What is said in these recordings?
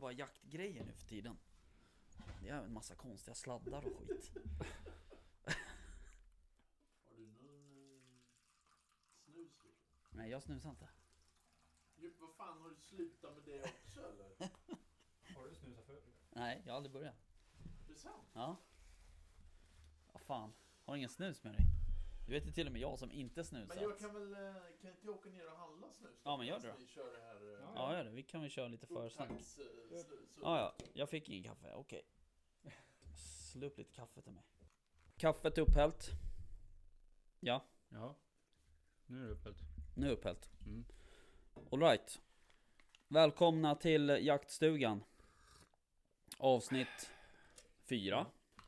bara jaktgrejer nu för tiden. Det är en massa konstiga sladdar och skit. Har du någon eh, snus liksom? Nej, jag snusar inte. Jo, vad fan, har du slutat med det också eller? Har du snusat förr? Nej, jag har aldrig börjat. Är det sant? Ja. Vad fan, har du ingen snus med dig? Du vet ju till och med jag som inte snusat. Men jag kan väl, eh, kan inte jag åka ner och handla snus? Ja, men gör det Ni kör det här... eh, Ja, gör det. Vi kan väl köra lite försnack. eh, Ja, ja. Jag fick ingen kaffe. Okej. Slå upp lite kaffe till mig. Kaffet är upphällt. Ja, Ja. Nu är det upphällt. nu är det upphällt. Mm. Alright. Välkomna till jaktstugan. Avsnitt 4.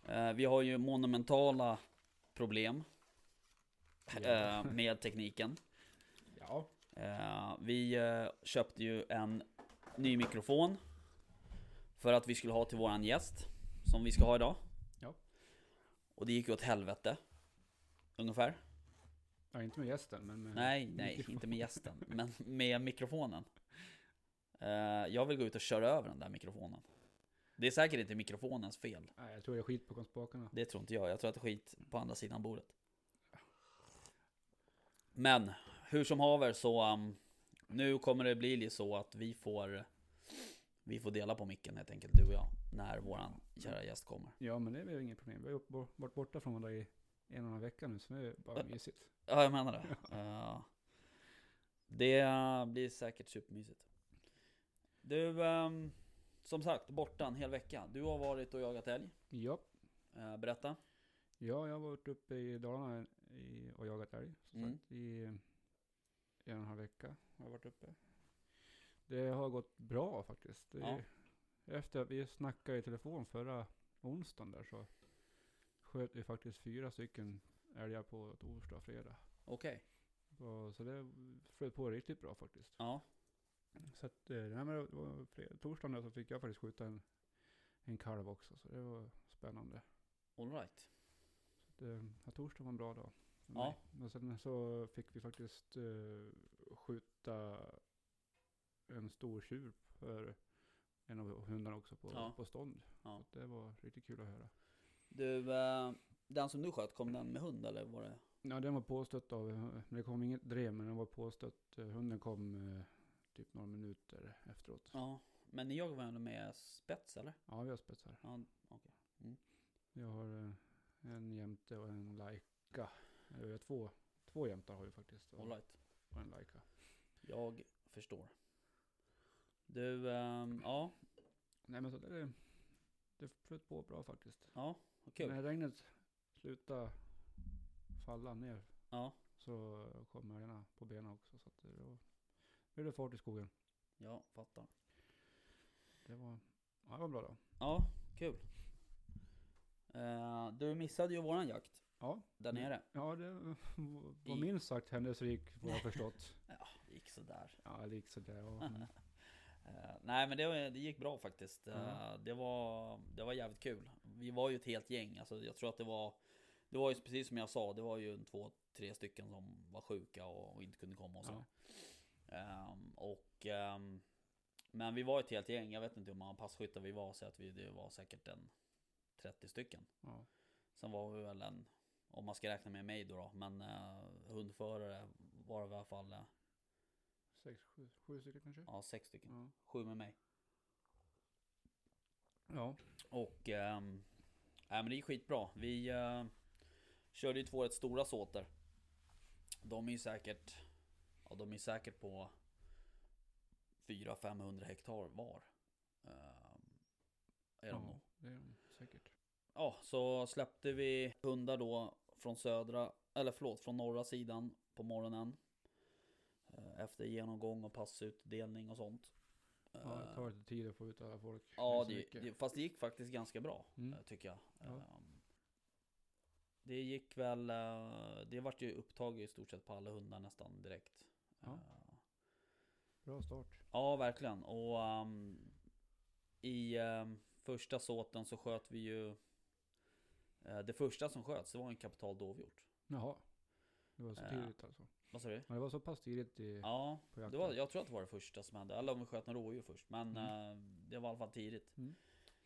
Eh, vi har ju monumentala problem eh, med tekniken. Ja. Eh, vi eh, köpte ju en ny mikrofon för att vi skulle ha till våran gäst som vi ska ha idag. Ja. Och det gick ju åt helvete. Ungefär. ja. Inte med gästen, men med... Nej, nej, inte med gästen, men med mikrofonen. Eh, jag vill gå ut och köra över den där mikrofonen. Det är säkert inte mikrofonens fel. Nej, jag tror jag är skit på spakarna. Det tror inte jag. Jag tror att det är skit på andra sidan bordet. Men hur som haver så um, nu kommer det bli så att vi får vi får dela på micken helt enkelt, du och jag, när våran kära gäst kommer. Ja, men det är väl inget problem. Vi har varit borta från varandra i en och en halv vecka nu, så det är bara Ä- mysigt. Ja, jag menar det. Eh, det blir säkert supermysigt. Du, ehm, som sagt, borta en hel vecka. Du har varit och jagat älg. Ja. Eh, berätta. Ja, jag har varit uppe i Dalarna i, och jagat älg. Som Mm. sagt, i en och en halv vecka har jag varit uppe. Det har gått bra faktiskt. Ja. Efter att vi snackade i telefon förra onsdagen där så sköt vi faktiskt fyra stycken älgar på torsdag och fredag. Okej. Och, så det flöt på riktigt bra faktiskt. Ja. Så att, eh, nej, men det var fredag, torsdagen där så fick jag faktiskt skjuta en, en kalv också. Så det var spännande. All right. Det, ja, torsdag var en bra dag. Ja. Men sen så fick vi faktiskt eh, skjuta en stor tjur för en av hundarna också på, Ja. på stånd. Ja. Så det var riktigt kul att höra. Du, eh, den som du sköt, kom den med hund eller var det? Ja, den var påstött av, men det kom inget drev, men den var påstött. eh, Hunden kom typ några minuter efteråt. Ja, Ja. Men ni jagar väl med spets eller? vi har spetsar. Ja, okej. Jag har en jämte och en laika. Eh, två, två jämtar har vi faktiskt. Och, All right. och en laika. Jag förstår. Du, ehm, ja. Nej men så det, det flöt på bra faktiskt. Ja, vad kul. När regnet slutade falla ner Ja, så kom älgarna på benen också. Så att det, då blev det fart i skogen. jag fattar. Det var, ja, det var bra då. Ja, kul. Eh, du missade ju våran jakt Ja, där nere. ja det var minst sagt händelserik vad jag förstått. Ja, det gick sådär. Ja, det gick sådär. Ja. Mm. Eh, nej men det, det gick bra faktiskt. Ja. det, var, det var jävligt kul. Vi var ju ett helt gäng. Alltså, jag tror att det var Det var ju precis som jag sa, det var ju en två, tre stycken som var sjuka och, och inte kunde komma och så. Ehm, och ehm, Men vi var ett helt gäng, jag vet inte hur många passkyttar vi var, så att vi, det var säkert en 30 stycken. Ja. Sen var vi väl en, om man ska räkna med mig då, då men uh, hundförare var det i alla fall eh, Sex, sju, sju stycken kanske? ja, sex stycken. Ja. Sju med mig. Ja. Och ehm, nej, men det gick skitbra. Vi eh, körde ju två rätt stora såter. De är ju säkert, ja de är säkert på 400-500 hektar var. Ehm, är de nog. ja, det är de säkert. Ja, så släppte vi hundar då från södra, eller förlåt, från norra sidan på morgonen. Eh, Efter genomgång och passutdelning och sånt. Ja, det tar lite tid att få ut alla folk. Ja, det, det, fast det gick faktiskt ganska bra, Mm. eh, tycker jag. Ja. Ehm, Det gick väl, eh, det vart ju upptag i stort sett på alla hundar nästan direkt. Ja. Bra start. Ja, verkligen. Och ehm, i ehm, första såten så sköt vi ju... eh, det första som sköts, det var en kapital dovhjort. Jaha. Det var så Ja. tidigt alltså. Vad sa du? Ja, det var så pass tidigt i, Ja, på det jakten. var, jag tror att det var det första som hände. Eller om vi sköt några rådjur först. Men Mm. eh, det var i alla fall tidigt. Mm.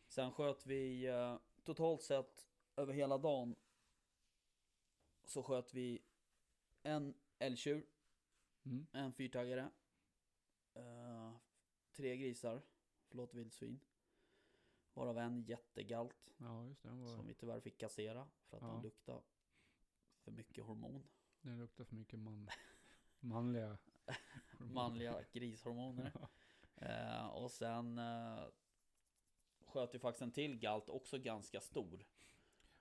Sen sköt vi eh, totalt sett över hela dagen. Så sköt vi en älgtjur, Mm. en fyrtaggare. eh, tre grisar, förlåt vildsvin. Varav en jättegalt. Ja, just det. Var, Som vi tyvärr fick kassera för att Ja. den luktade för mycket hormon. den luktar för mycket man, manliga. Manliga grishormoner. Eh, och sen eh, sköt vi faktiskt en till galt, också ganska stor.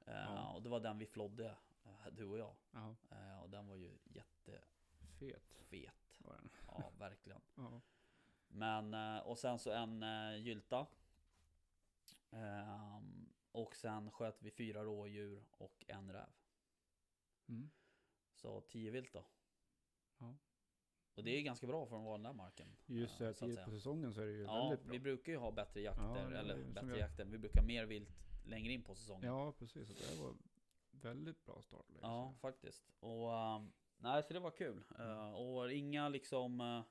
Eh, Ja. Och det var den vi flodde, eh, du och jag. Ja, Eh, och den var ju jättefet. fet var den. Ja, verkligen. Ja. Men, eh, och sen så en gylta. Ehm, och sen sköt vi fyra rådjur och en räv. Mm. Så tio vilt då. Ja. Och det är ganska bra för att vara den där marken. Just eh, här så att tidigt på säsongen så är det ju Ja, väldigt bra. vi brukar ju ha bättre jakter, Ja, det eller ju bättre jag- jakter. Vi brukar mer vilt längre in på säsongen. Ja, precis. Så det var väldigt bra start. Ja, faktiskt. Och um, nej, så det var kul. Eh, och inga liksom uh,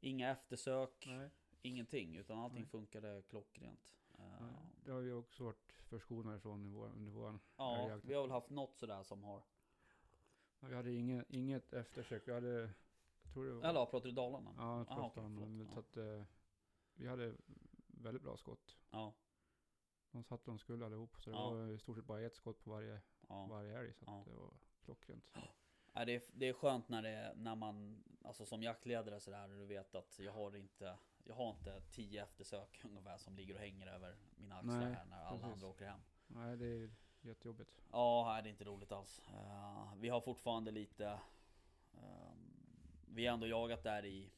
Inga eftersök, Nej, ingenting. Utan allting Nej. funkade klockrent. Det har vi också varit förskonade från vår, under våran ja, älgjakt. vi har väl haft något sådär som har... Vi hade inget, inget eftersök. Vi hade, jag tror det var... Eller pratar du Dalarna? Ja, jag tror Aha, men Ja. så att, eh, vi hade väldigt bra skott. Ja, De satt de skulle allihop. Så det Ja. var i stort sett bara ett skott på varje, ja. varje älg. Så Ja. det var klockrent. Ja, det, är, det är skönt när, det, när man, alltså som jaktledare sådär, du vet att jag har inte, jag har inte tio eftersök ungefär som ligger och hänger över mina axlar Nej, här när alla precis. andra åker hem. Nej, det är jättejobbigt. Ja, det är inte roligt alls. Eh, vi har fortfarande lite, ehm, vi har ändå jagat där i,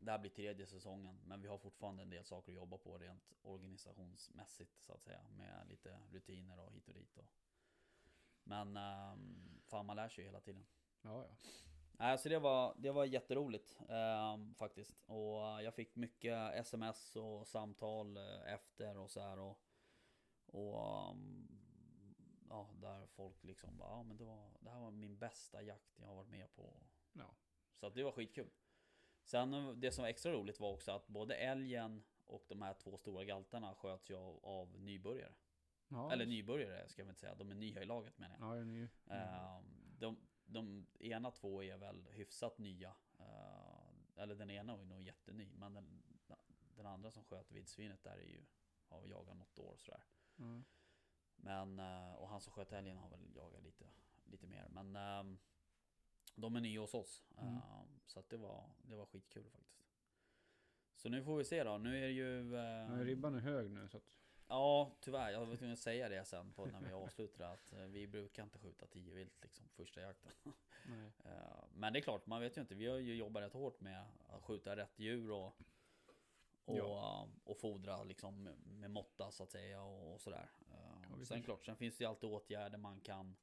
det här blir tredje säsongen, men vi har fortfarande en del saker att jobba på rent organisationsmässigt så att säga. Med lite rutiner och hit och dit. Och. Men um, fan man lär sig ju hela tiden. Ja, ja. Nej, så det var, det var jätteroligt ehm, faktiskt. Och eh, jag fick mycket sms och samtal eh, efter och så här. Och, och ehm, ja, där folk liksom bara, ja men det, var, det här var min bästa jakt jag har varit med på. Ja. Så det var skitkul. Sen eh, det som var extra roligt var också att både älgen och de här två stora galtarna sköts ju av, av nybörjare. ja Eller nybörjare ska jag inte säga, de är nya i laget menar jag. Ja, ny. Ehm, de, de ena två är väl hyfsat nya. Eh, eller den ena är nog jätteny. Men den, den andra som sköt vildsvinet där är ju, har jagat något år sådär. Ja. Men, eh, och han som sköt älgen har väl jagat lite, lite mer. Men ehm, de är nya hos oss. Mm. Så att det var, det var skitkul faktiskt. Så nu får vi se då. Nu är det ju... eh, Men ribban är hög nu så att... Ja, tyvärr. Jag var tvungen att säga det sen på när vi avslutade. Att eh, vi brukar inte skjuta 10 vilt liksom första jakten. Nej. Eh, Men det är klart, man vet ju inte. Vi har ju jobbat rätt hårt med att skjuta rätt djur och och, Ja. och fodra liksom med- måtta så att säga och, och sådär. Eh, Ja, sen klart, sen finns det ju alltid åtgärder man kan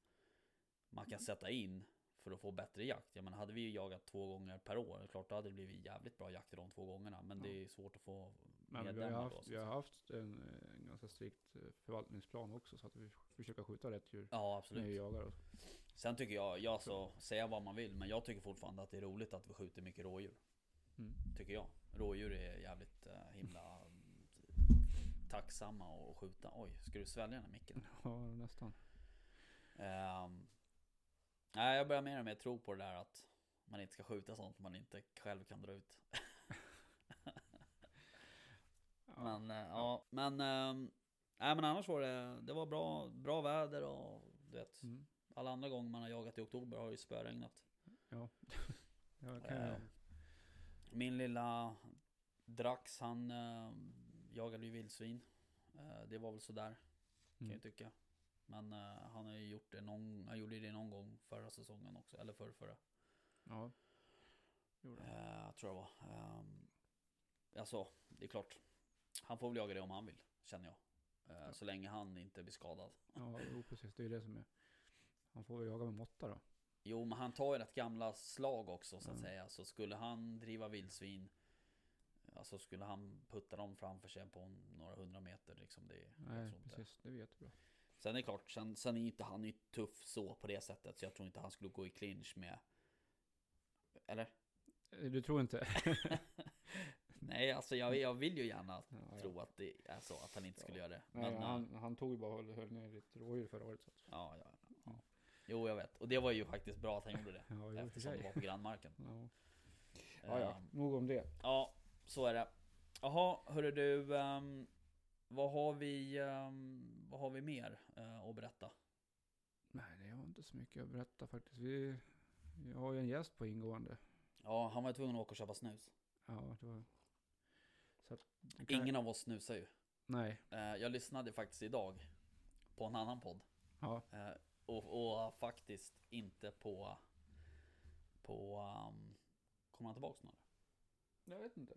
man kan sätta in för att få bättre jakt. Jag menar, hade vi ju jagat två gånger per år, klart då hade det blivit jävligt bra jakt i de två gångerna. Men Ja. det är svårt att få Men vi har, haft, vi har haft en, eh, en ganska strikt eh, förvaltningsplan också så att vi försöker skjuta rätt djur Ja, när absolut. vi jagar. Och, Sen tycker jag, jag så, säga vad man vill, men jag tycker fortfarande att det är roligt att vi skjuter mycket rådjur. mm. Tycker jag. Rådjur är jävligt eh, himla mm, tacksamma att skjuta. Oj, ska du svälja den här micken? Ja, nästan. Ehm, nej, jag börjar mer och mer tro på det där att man inte ska skjuta sånt man inte själv kan dra ut. Men eh, ja, men, ehm, nej, men annars var det, det var bra, bra väder och du vet, Mm. alla andra gånger man har jagat i oktober har det ju spöregnat. Ja. ja, kan jag, Eh, Min lilla Drax, han eh, jagade ju vildsvin. Eh, det var väl sådär, kan jag mm. tycka. Men eh, han har ju gjort det någon, han gjorde det någon gång förra säsongen också, eller förra, förra. Ja. Gjorde det. Eh, tror jag var. Um, alltså, det är klart. Han får väl jaga det om han vill, känner jag. Eh, Ja. Så länge han inte blir skadad. Ja, jo, precis. Det är det som är... Han får väl jaga med måtta då. Jo, men han tar ju rätt gamla slag också så att Ja. säga. Så skulle han driva vildsvin, alltså skulle han putta dem framför sig på några hundra meter liksom. Det, Nej, precis. Det är jättebra. Sen är det klart, sen, sen är inte han ju tuff så på det sättet. Så jag tror inte han skulle gå i clinch med... Eller? Eh, Du tror inte? Nej, alltså jag, jag vill ju gärna Ja, ja. tro att det är så, att han inte skulle göra det. Nej, Men, eh, han, han tog ju bara och höll, ner ett rådjur förra året. Så. ja, ja, ja. Jo, jag vet. Och det var ju faktiskt bra att han gjorde det. Ja, eftersom det var på grannmarken. Ja. Ja, ja, Ehm, nog om det. Ja, så är det. Jaha, hörru du. ehm, vad har vi, ehm, vad har vi mer eh, att berätta? Nej, det har inte så mycket att berätta faktiskt. Vi, vi har ju en gäst på ingående. Ja, han var ju tvungen att åka och köpa snus. Ja, det var... Att, kan- Ingen av oss snusar ju. Nej, Eh, jag lyssnade faktiskt idag på en annan podd. ja. Eh, och, och faktiskt inte på... På... Um, kommer han tillbaks nu? eller? Jag vet inte.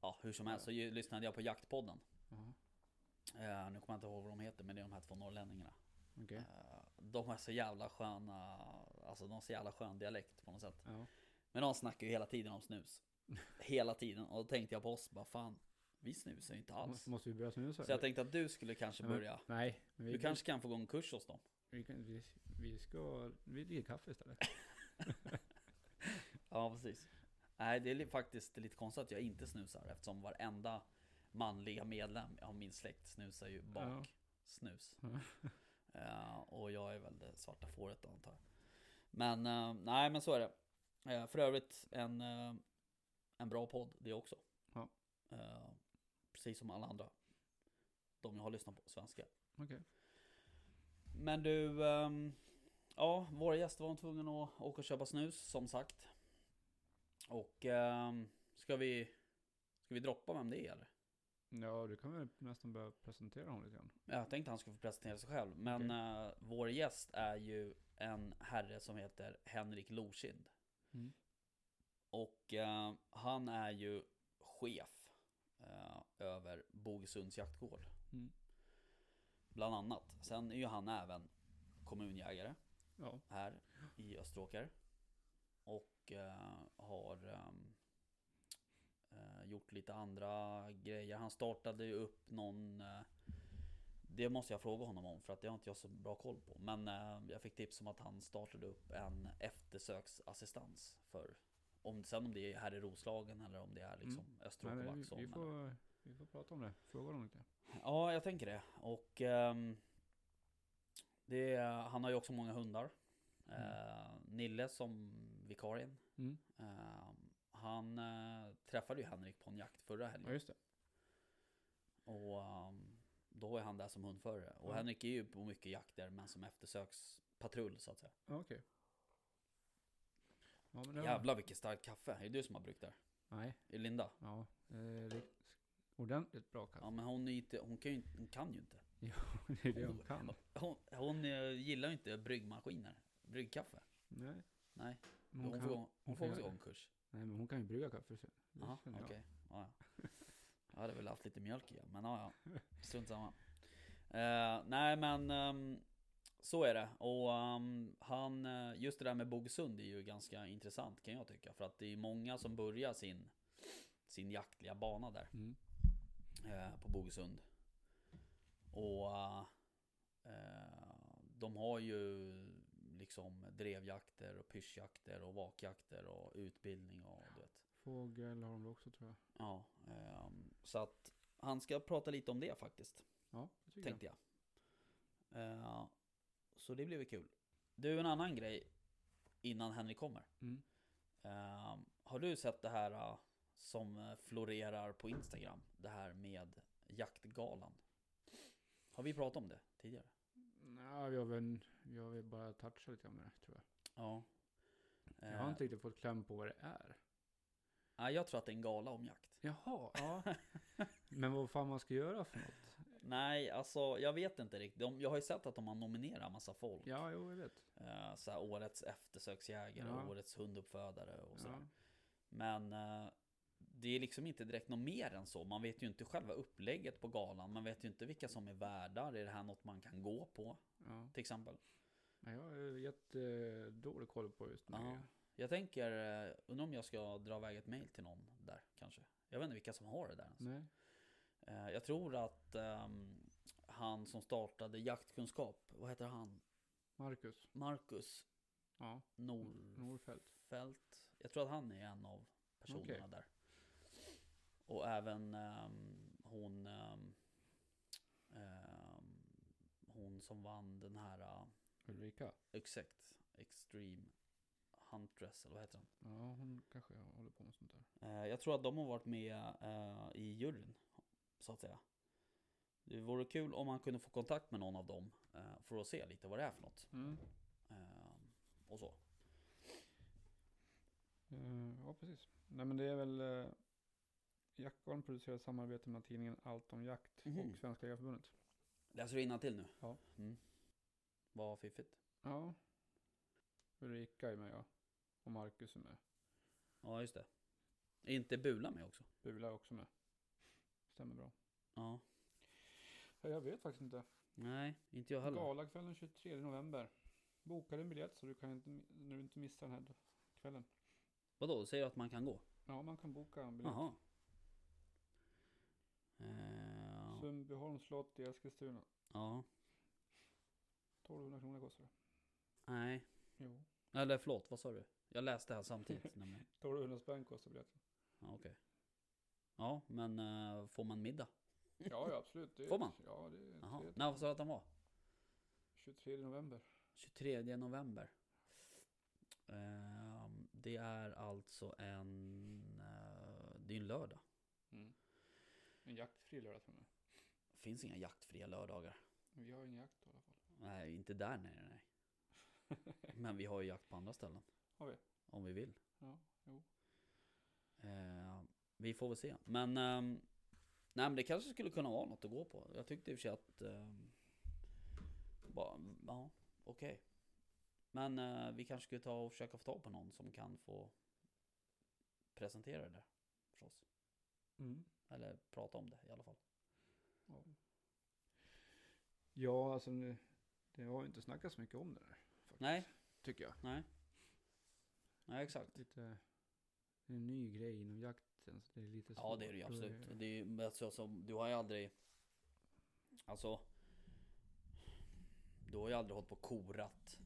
Ja, hur som helst så lyssnade jag på Jaktpodden. Ja, Eh, nu kommer jag inte ihåg vad de heter, men det är de här två norrlänningarna. okej. Eh, de är så jävla sköna, alltså de har så jävla skön dialekt på något sätt. Ja. Men de snackar ju hela tiden om snus. Hela tiden. Och då tänkte jag på oss, bara fan, vi snusar ju inte alls. Måste vi börja snusa? Så jag tänkte att du skulle kanske börja. Nej, vi, Du kanske kan få gå en kurs hos dem. vi, kan, vi, vi ska... Vi dricker kaffe istället. Ja, precis. Nej, det är faktiskt lite konstigt att jag inte snusar eftersom varenda manliga medlem av min släkt snusar ju bak Ja. snus. Eh, och jag är väl det svarta fåret då, antar jag. Men eh, nej, men så är det. Eh, för övrigt en, en bra podd det också. Ja. Eh, precis som alla andra. De jag har lyssnat på, svenska. Okej. Men du, ehm, ja, vår gäst var tvungen att åka och köpa snus, som sagt. Och um, ska vi, ska vi droppa vem det är eller? Ja, du kan väl nästan börja presentera honom lite grann. Jag tänkte han skulle få presentera sig själv. Men Okej. eh, vår gäst är ju en herre som heter Henrik Lorsind. Mm. Och eh, han är ju chef eh, över Bogesunds jaktgård. Mm. Bland annat. Sen är ju han även kommunjägare. Ja. här i Österåker. Och eh, har ehm, eh, gjort lite andra grejer. Han startade ju upp någon... Eh, det måste jag fråga honom om för att det har inte jag så bra koll på. Men eh, jag fick tips om att han startade upp en eftersöksassistans för om sen om det är här i Roslagen eller om det är liksom Nej, Österåker vi, Vaxholm. vi, eller- får, vi får prata om det. Fråga honom lite. Ja, jag tänker det. Och ehm, det, är- han har ju också många hundar. Eh, Nille som vikarien. Mm. Ehm, han eh, träffade ju Henrik på en jakt förra Ja, helgen. just det. Och ehm, då var han där som hundförare. Och Ja. Henrik är ju på mycket jakter men som eftersökspatrull så att säga. Ja, okej. Ja, men det var- Jävlar vilket starkt kaffe. Är det du som har bryggt där? Nej, Är det Linda? ja. Eh, ordentligt bra kaffe. Ja men hon, är inte, hon, kan ju, inte- hon kan ju inte. det är det hon kan. Hon, hon eh, gillar ju inte bryggmaskiner. Bryggkaffe. Nej. Nej. men Hon, Hon får, kan, gå, hon får också gå en det. kurs. nej, men hon kan ju brygga kaffe. så- det Ja, känner okej. jag. Ja, ja. Jag hade väl haft lite mjölk i, men ja, ja. Strunt samma. Eh, nej, men ehm, så är det. Och ehm, han, eh, just det där med Bogesund är ju ganska intressant kan jag tycka. För att det är många som börjar sin, sin jaktliga bana där Mm. eh, på Bogesund. Och eh, de har ju liksom drevjakter och pyrschjakter och vakjakter och utbildning och du vet. Fågel har de också tror jag. Ja, ehm, så att han ska prata lite om det faktiskt, Ja, det tycker tänkte jag. Eh, så det blir väl kul. Du, en annan grej innan Henrik kommer. Mm. Ehm, har du sett det här eh, som florerar på Instagram? Det här med jaktgalan. Har vi pratat om det tidigare? Nej, vi har väl, vi har väl bara touchat lite om det tror jag. Ja. Jag har inte riktigt fått kläm på vad det är. nej, jag tror att det är en gala om jakt. Jaha, ja. Men vad fan man ska göra för något? Nej, alltså jag vet inte riktigt. De, jag har ju sett att de har nominerat massa folk. Ja, jo, jag vet. Eh, så här, årets eftersöksjägare Ja. och årets hunduppfödare och så. Ja. Men eh, det är liksom inte direkt något mer än så. Man vet ju inte själva upplägget på galan. Man vet ju inte vilka som är värdar. Är det här något man kan gå på? Ja. Till exempel. Men jag har jättedålig koll på just nu. Ja. Jag tänker, eh, undrar om jag ska dra iväg ett mail till någon där kanske. Jag vet inte vilka som har det där ens. Nej. Eh, Jag tror att ehm, han som startade jaktkunskap. Vad heter han? Marcus. Marcus Ja. Norfält. Norfält. Jag tror att han är en av personerna Okej. där. Och även ehm, hon... ehm, hon som vann den här... Uh, Ulrika. exakt. Extreme Huntress, eller vad heter den? Ja, hon kanske håller på med sånt där. Eh, jag tror att de har varit med eh, i juryn, så att säga. Det vore kul om man kunde få kontakt med någon av dem eh, för att se lite vad det är för något. Mm. Eh, och så. Eh, ja, precis. Nej, men det är väl... Jaktgarn producerar ett samarbete med tidningen Allt om jakt Mhm. och Svenska Jägareförbundet. Läser du till nu? Ja. Mm. Vad fiffigt. Ja. Ulrika är med ja. Och Marcus är med. Ja, just det. Är inte Bula med också? Bula är också med. Stämmer bra. Ja. Ja, jag vet faktiskt inte. Nej, inte jag heller. Galakvällen 23 november. Boka din biljett så du kan inte, du inte missar den här kvällen. Vadå, säger du att man kan gå? Ja, man kan boka en biljett. Jaha. Eh, Sundbyholms slott i Eskilstuna. ja. 1200 kronor kostar det. Nej. Jo. Eller förlåt, vad sa du? Jag läste här samtidigt nämligen. 1200 spänn kostar biljetten. Ja, okej. Ja, men eh, får man middag? Ja, ja absolut. Det är, Får man? Ja, det är Jaha. När sa du att den var? 23 november. 23 november. Ehm, det är alltså en... eh, det är en lördag. Mm. En jaktfri lördag med. Det finns inga jaktfria lördagar. Vi har ingen jakt i alla fall. Nej, inte där nere nej. Men vi har ju jakt på andra ställen. Har vi? Om vi vill. Ja, jo. Eh, vi får väl se. Men, ehm, nej, men det kanske skulle kunna vara något att gå på. Jag tyckte i och för sig att... ehm, bara, ja, okej. Men eh, vi kanske skulle ta och försöka få tag på någon som kan få presentera det där för oss. Mm. Eller prata om det i alla fall. Ja. ja, alltså nu, det har ju inte snackats mycket om det där. Faktiskt, Nej, Tycker jag. nej. Nej, exakt. Lite, det är en ny grej inom jakten. Så det är lite Ja, det är det ju svårt absolut. att- Det är, ju- alltså, som, du har ju aldrig... Alltså... Du har ju aldrig hållit på och korat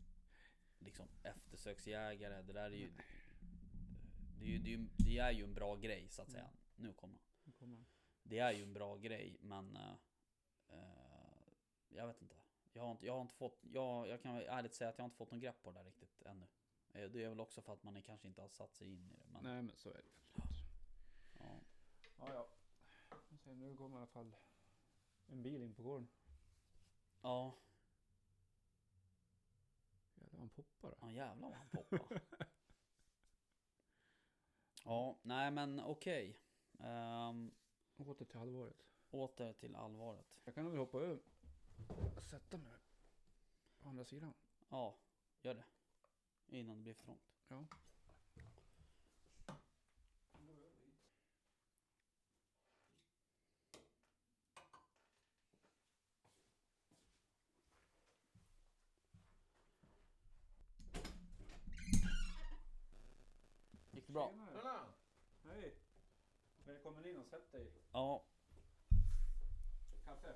liksom eftersöksjägare. Det där är ju... Det är ju, det är ju, det är ju en bra grej så att säga. Nu kommer Nu kommer han. Det är ju en bra grej men... eh, eh, jag vet inte. Jag har inte, jag har inte fått... Jag, jag kan ärligt säga att jag har inte fått någon grepp på det där riktigt ännu. Eh, Det är väl också för att man kanske inte har satt sig in i det. Men, Nej, men så är det. Ja, ja. Ser, nu kommer i alla fall en bil in på gården. ja, Jävlar, han poppar då. Ja jävlar vad han poppar. ja, nej men okej. Ehm, Åter till allvaret. åter till allvaret. Jag kan väl hoppa över. Sätta mig på andra sidan. Ja, gör det. Innan det blir för trångt. Ja. Gick det bra? Tjena! Hej! Och sätt dig. Ja, Kaffe.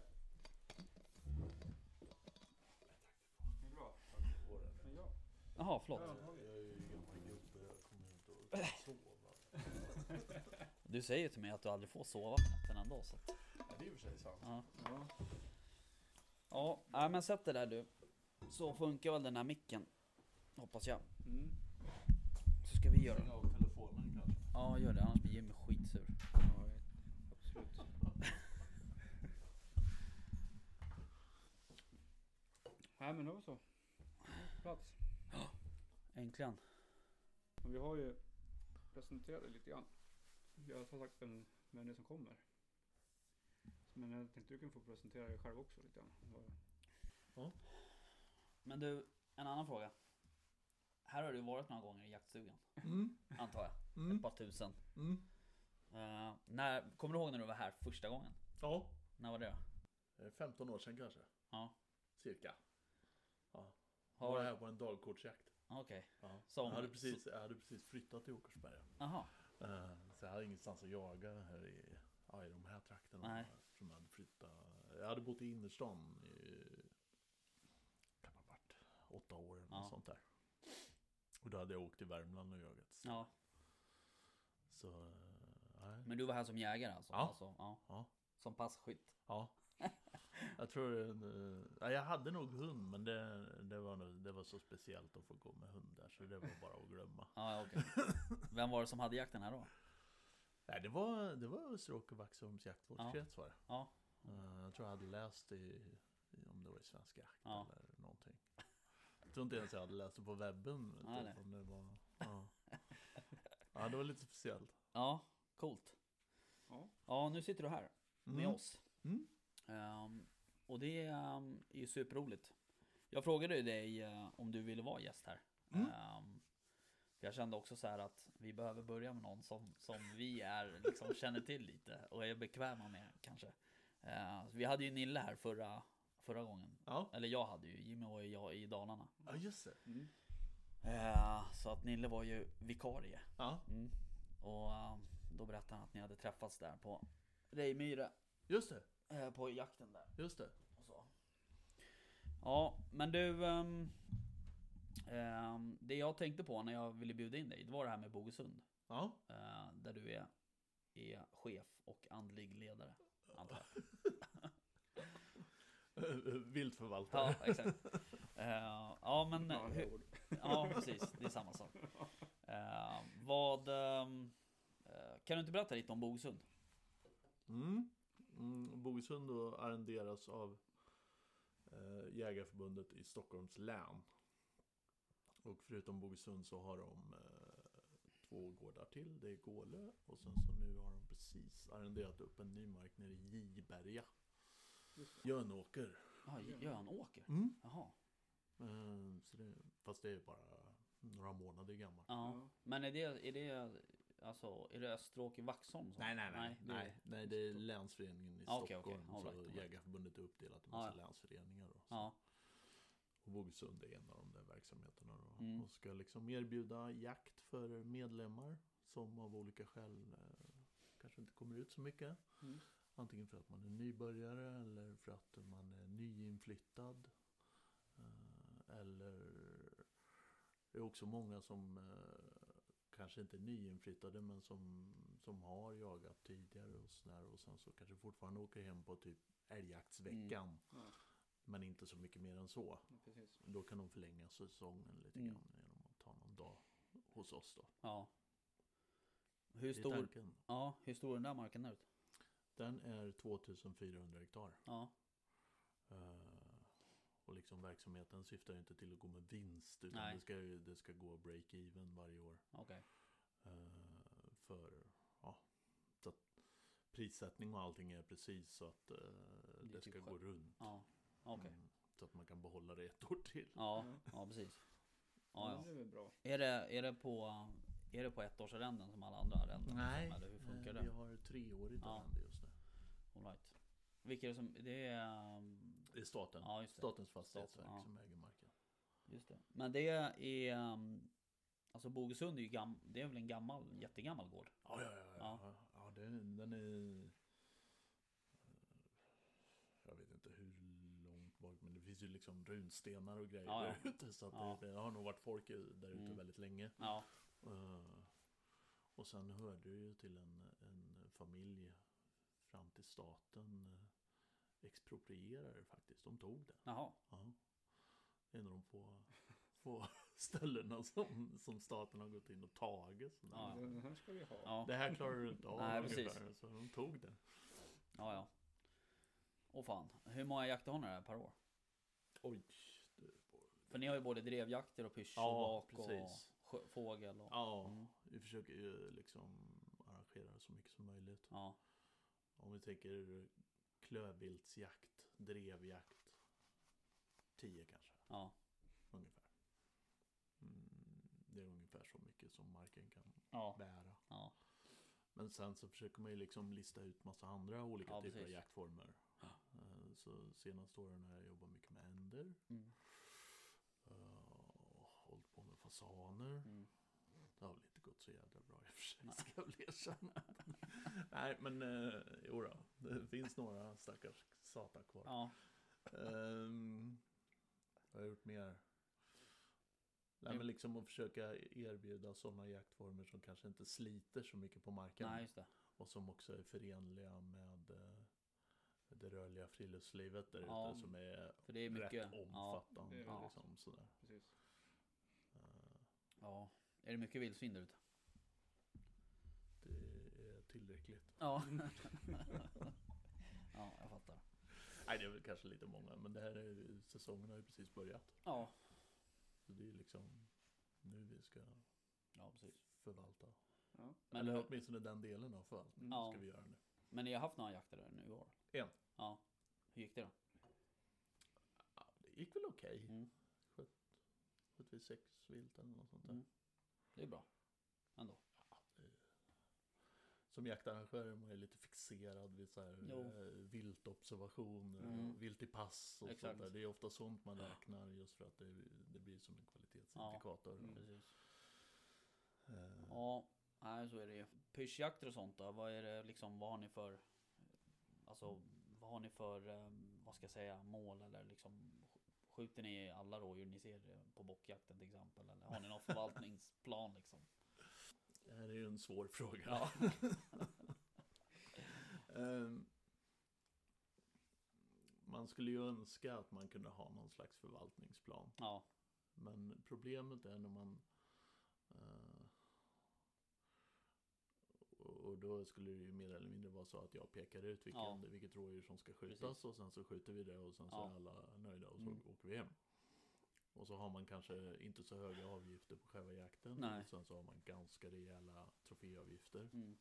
Det är bra. Men ja. jaha förlåt. Jag ju jag sova. Du säger till mig att du aldrig får sova på nätterna ändå. Så. Ja, det är i och för sig sant. Ja, ja. ja nej, men sätt det där du. Så funkar väl den här micken. Hoppas jag. Mm. Så ska vi göra. Stäng av telefonen kanske. Ja, gör det. Annars blir Jimmy skitsur. ja absolut. Nej men då så. Plats. Äntligen. Men vi har ju presenterat det lite grann. Jag har sagt vem, vem det är som kommer. Men jag tänkte du kan få presentera dig själv också lite grann. Vad- Men du, en annan fråga. Här har du varit några gånger i jaktstugan, Mm, antar jag. Ett mm, par tusen. mm. Eh, när, kommer du ihåg när du var här första gången? Ja, När var det då? eh, 15 år sedan kanske. Ja. Cirka. Ja. Har var här på en dagkortsjakt. Okej. Ja. Som- Jag, hade precis, jag hade precis flyttat till Åkersberga. Jaha. Eh, Så jag hade ingenstans att jaga här i ja, i de här trakterna. Nej. Som jag hade flyttat. Jag hade bott i innerstan i kan ha varit åtta år eller Ja. något sånt där. Och då hade jag åkt till Värmland och jagat. Ja. Så, eh, nej. Men du var här som jägare alltså? Ja. alltså ja. Ja. Som passkytt? Ja. Jag tror eh, ja, jag hade nog hund men det, det, var nog, det var så speciellt att få gå med hund där så det var bara att glömma. Ja, okej. Vem var det som hade jakten här då? Nej det var, det var Österåker Vaxholms jaktvårdskrets var det. Ja. Eh, Jag tror jag hade läst i, om det var i Svensk Jakt Ja. eller någonting. Jag tror inte ens jag hade läst det på webben. Nej. om det var, ja. ja det var lite speciellt. Ja, coolt. Ja. Ja, nu sitter du här med Mm. oss. Mm. Ehm, och det ehm, är ju superroligt. Jag frågade dig eh, om du ville vara gäst här. Mm. För jag kände också så här att vi behöver börja med någon som, som vi är, liksom, känner till lite och är bekväma med kanske. Ehm, vi hade ju Nille här förra, förra gången. Ja. Eller jag hade ju, Jimmy var ju jag i Dalarna. ja, just det. Mm. Ehm, så att Nille var ju vikarie. Ja, Mm. Och då berättade han att ni hade träffats där på Rejmyre. just det. Eh, På jakten där. Just det. Och så. Ja, men du. ehm, ehm, det jag tänkte på när jag ville bjuda in dig, det var det här med Bogesund. Ja. eh, där du är, är chef och andlig ledare. Antar jag. Viltförvaltare. Ja, exakt. Eh, ja, men... Hur, ja, precis. Det är samma sak. Eh, vad... eh, kan du inte berätta lite om Bogesund? Mm. Mm, Bogesund då arrenderas av eh, Jägarförbundet i Stockholms län. Och förutom Bogesund så har de eh, två gårdar till. Det är Gåle och sen så nu har de precis arrenderat upp en ny mark nere i Giberga. Jönåker. Ja, Jönåker. Mm. Jaha. Eh, så det, fast det är bara några månader gammalt. Ja. Ja. Men är det, är det, alltså, är det Österåker Vaxholm? som- Nej, nej, nej. det- Nej, nej, det är länsföreningen i Ah. Stockholm. All right, så right. Jägarförbundet är uppdelat i Ah, massa ja. länsföreningar. Då. Ja, Och Bogesund är en av de där verksamheterna då. Mm. Och ska liksom erbjuda jakt för medlemmar som av olika skäl eh, kanske inte kommer ut så mycket. Mm. Antingen för att man är nybörjare eller för att man är nyinflyttad. Eh, eller det är också många som eh, kanske inte nyinflyttade men som, som har jagat tidigare och sådär. Och sen så kanske fortfarande åker hem på typ älgjaktsveckan. Ja. Men inte så mycket mer än så. Precis. Då kan de förlänga säsongen lite Mm. grann genom att ta någon dag hos oss då. ja. Hur stor, ja, hur stor är den där marken ute? Den är 2400 hektar. Ja, Eh, och liksom verksamheten syftar ju inte till att gå med vinst utan Nej. det ska, det ska gå break-even varje år. okej. Eh, för ja, så att prissättning och allting är precis så att eh, är det typ ska skönt. gå runt. Ja, okej. Mm, så att man kan behålla det ett år till. Ja, ja, precis. Ja, Ja, det är bra. Är det, är det på, är det på ettårsarrenden som alla andra arrenden? Nej, liksom, eller hur funkar eh, vi det? har treårigt Ja. arrende just nu. All right. Vilka är det som, det är... Det är staten. Ja, just det. Statens fastighetsverk Staten, ja. som äger marken. Just det. Men det är... um, Alltså Bogesund är ju gam, det är väl en gammal, jättegammal gård? Ja, ja, ja. ja. Ja. ja. det, den är... eh, Jag vet inte hur långt bak, men det finns ju liksom runstenar och grejer Ja, ja. där ute. Så att Ja. det, det har nog varit folk där ute Mm. väldigt länge. Ja, Eh, och sen hörde det ju till en, en familj fram till staten exproprierade faktiskt. De tog det. jaha. Ja. Det är en av de få, få ställena som, som staten har gått in och tagit. Ja, ja. Den här ska vi ha. Ja, Det här klarar du inte av Nej, ungefär, precis. så de tog det. ja. ja. Åh fan. Hur många jakter har ni där per år? Oj. Det var... För ni har ju både drevjakter och pysch Ja, och precis. fågel och... Ja, Mm. vi försöker ju liksom arrangera så mycket som möjligt. Ja, Om vi tänker klövviltsjakt, drevjakt. Tio kanske, ja, ungefär. Mm, det är ungefär så mycket som marken kan ja, bära. ja. Men sen så försöker man ju liksom lista ut massa andra olika Ja, typer av precis. jaktformer. Ja. Eh, Så senaste åren har jag jobbat mycket med änder. Mm. Uh, hållit på med fasaner. Mm. Det har väl gått så jävla bra i och för sig, ska jag väl erkänna. Nej, men eh, jodå, det finns några stackars satan kvar. Ja, Ehm, vad har jag gjort mer? Nej, men liksom att försöka erbjuda sådana jaktformer som kanske inte sliter så mycket på marken. nej just det. Och som också är förenliga med eh, det rörliga friluftslivet där ute Ja, som är För det är mycket. rätt Ja, omfattande. det är det. liksom, sådär. Precis. Eh, ja. Är det mycket vildsvin där ute? det är tillräckligt. Ja. ja, jag fattar. Nej, det är väl kanske lite många, men det här är, säsongen har ju precis börjat. Ja. Så det är liksom nu vi ska Ja, precis. förvalta. Ja. Men, Eller åtminstone den delen av förvaltningen Ja. ska vi göra nu. men ni har haft några jakter där nu i år? En. Ja. Hur gick det då? Ja, det gick väl okej. Mm. Sköt vi sex vilt eller något sånt där. Mm. Det är bra. Ändå. Som jaktarrangör är man ju lite fixerad vid så här, Jo. eh, viltobservationer, Mm. vilt i pass och Exakt. sånt där. Det är ofta sånt man räknar just för att det, det blir som en kvalitetsindikator. Mm. Precis. Eh, Ja, nej så är det ju. Pyrschjakter och sånt då? Vad är det liksom, vad har ni för Alltså vad har ni för, eh, vad ska jag säga, mål eller liksom Skjuter ni alla rådjur ni ser på bockjakten till exempel? Eller har ni någon förvaltningsplan liksom? Det här är ju en svår fråga. Ja. Ehm, man skulle ju önska att man kunde ha någon slags förvaltningsplan. Ja, Men problemet är när man eh, och då skulle det ju mer eller mindre vara så att jag pekar ut vilken, Ja. vilket rådjur som ska skjutas Precis. och sen så skjuter vi det och sen så Ja. är alla nöjda och så Mm. åker vi hem. Och så har man kanske inte så höga avgifter på själva jakten. Nej. Och sen så har man ganska rejäla troféavgifter. mm.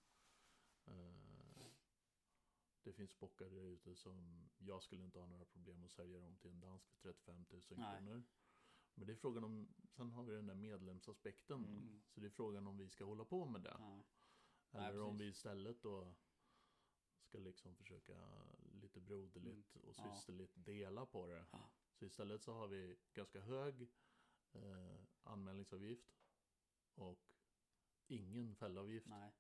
Eh, Det finns bockar där ute som jag skulle inte ha några problem att sälja dem till en dansk för 35 000 Nej. kronor. Men det är frågan om, sen har vi den där medlemsaspekten. Mm. Så det är frågan om vi ska hålla på med det. Nej. Nej, Eller om precis. vi istället då ska liksom försöka lite broderligt och Ja. systerligt dela på det. Ja. Så istället så har vi ganska hög eh, anmälningsavgift och ingen fällavgift. Nej.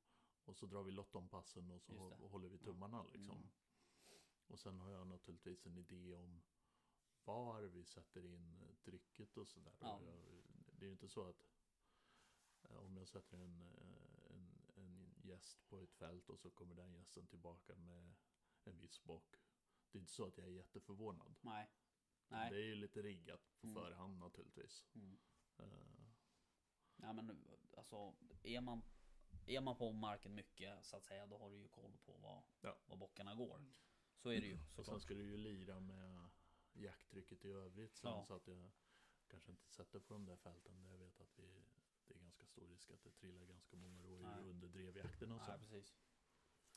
Och så drar vi lott om passen och så håller vi tummarna liksom. Mm. Och sen har jag naturligtvis en idé om var vi sätter in trycket och sådär. Ja. Och Det är ju inte så att eh, om jag sätter en, eh, en gäst på ett fält och så kommer den gästen tillbaka med en viss bock. Det är inte så att jag är jätteförvånad. Nej. Nej. Det är ju lite riggat på Mm. förhand naturligtvis. Mm. Eh, Ja men alltså är man Är man på marken mycket så att säga då har du ju koll på vad, Ja. vad bockarna går. Så är det ju Och sen såklart. ska du ju lira med jakttrycket i övrigt sen Ja. så att jag kanske inte sätter på de där fälten där jag vet att vi, det är ganska stor risk att det trillar ganska många rådjur Nej. under drevjakten och så. Nej precis.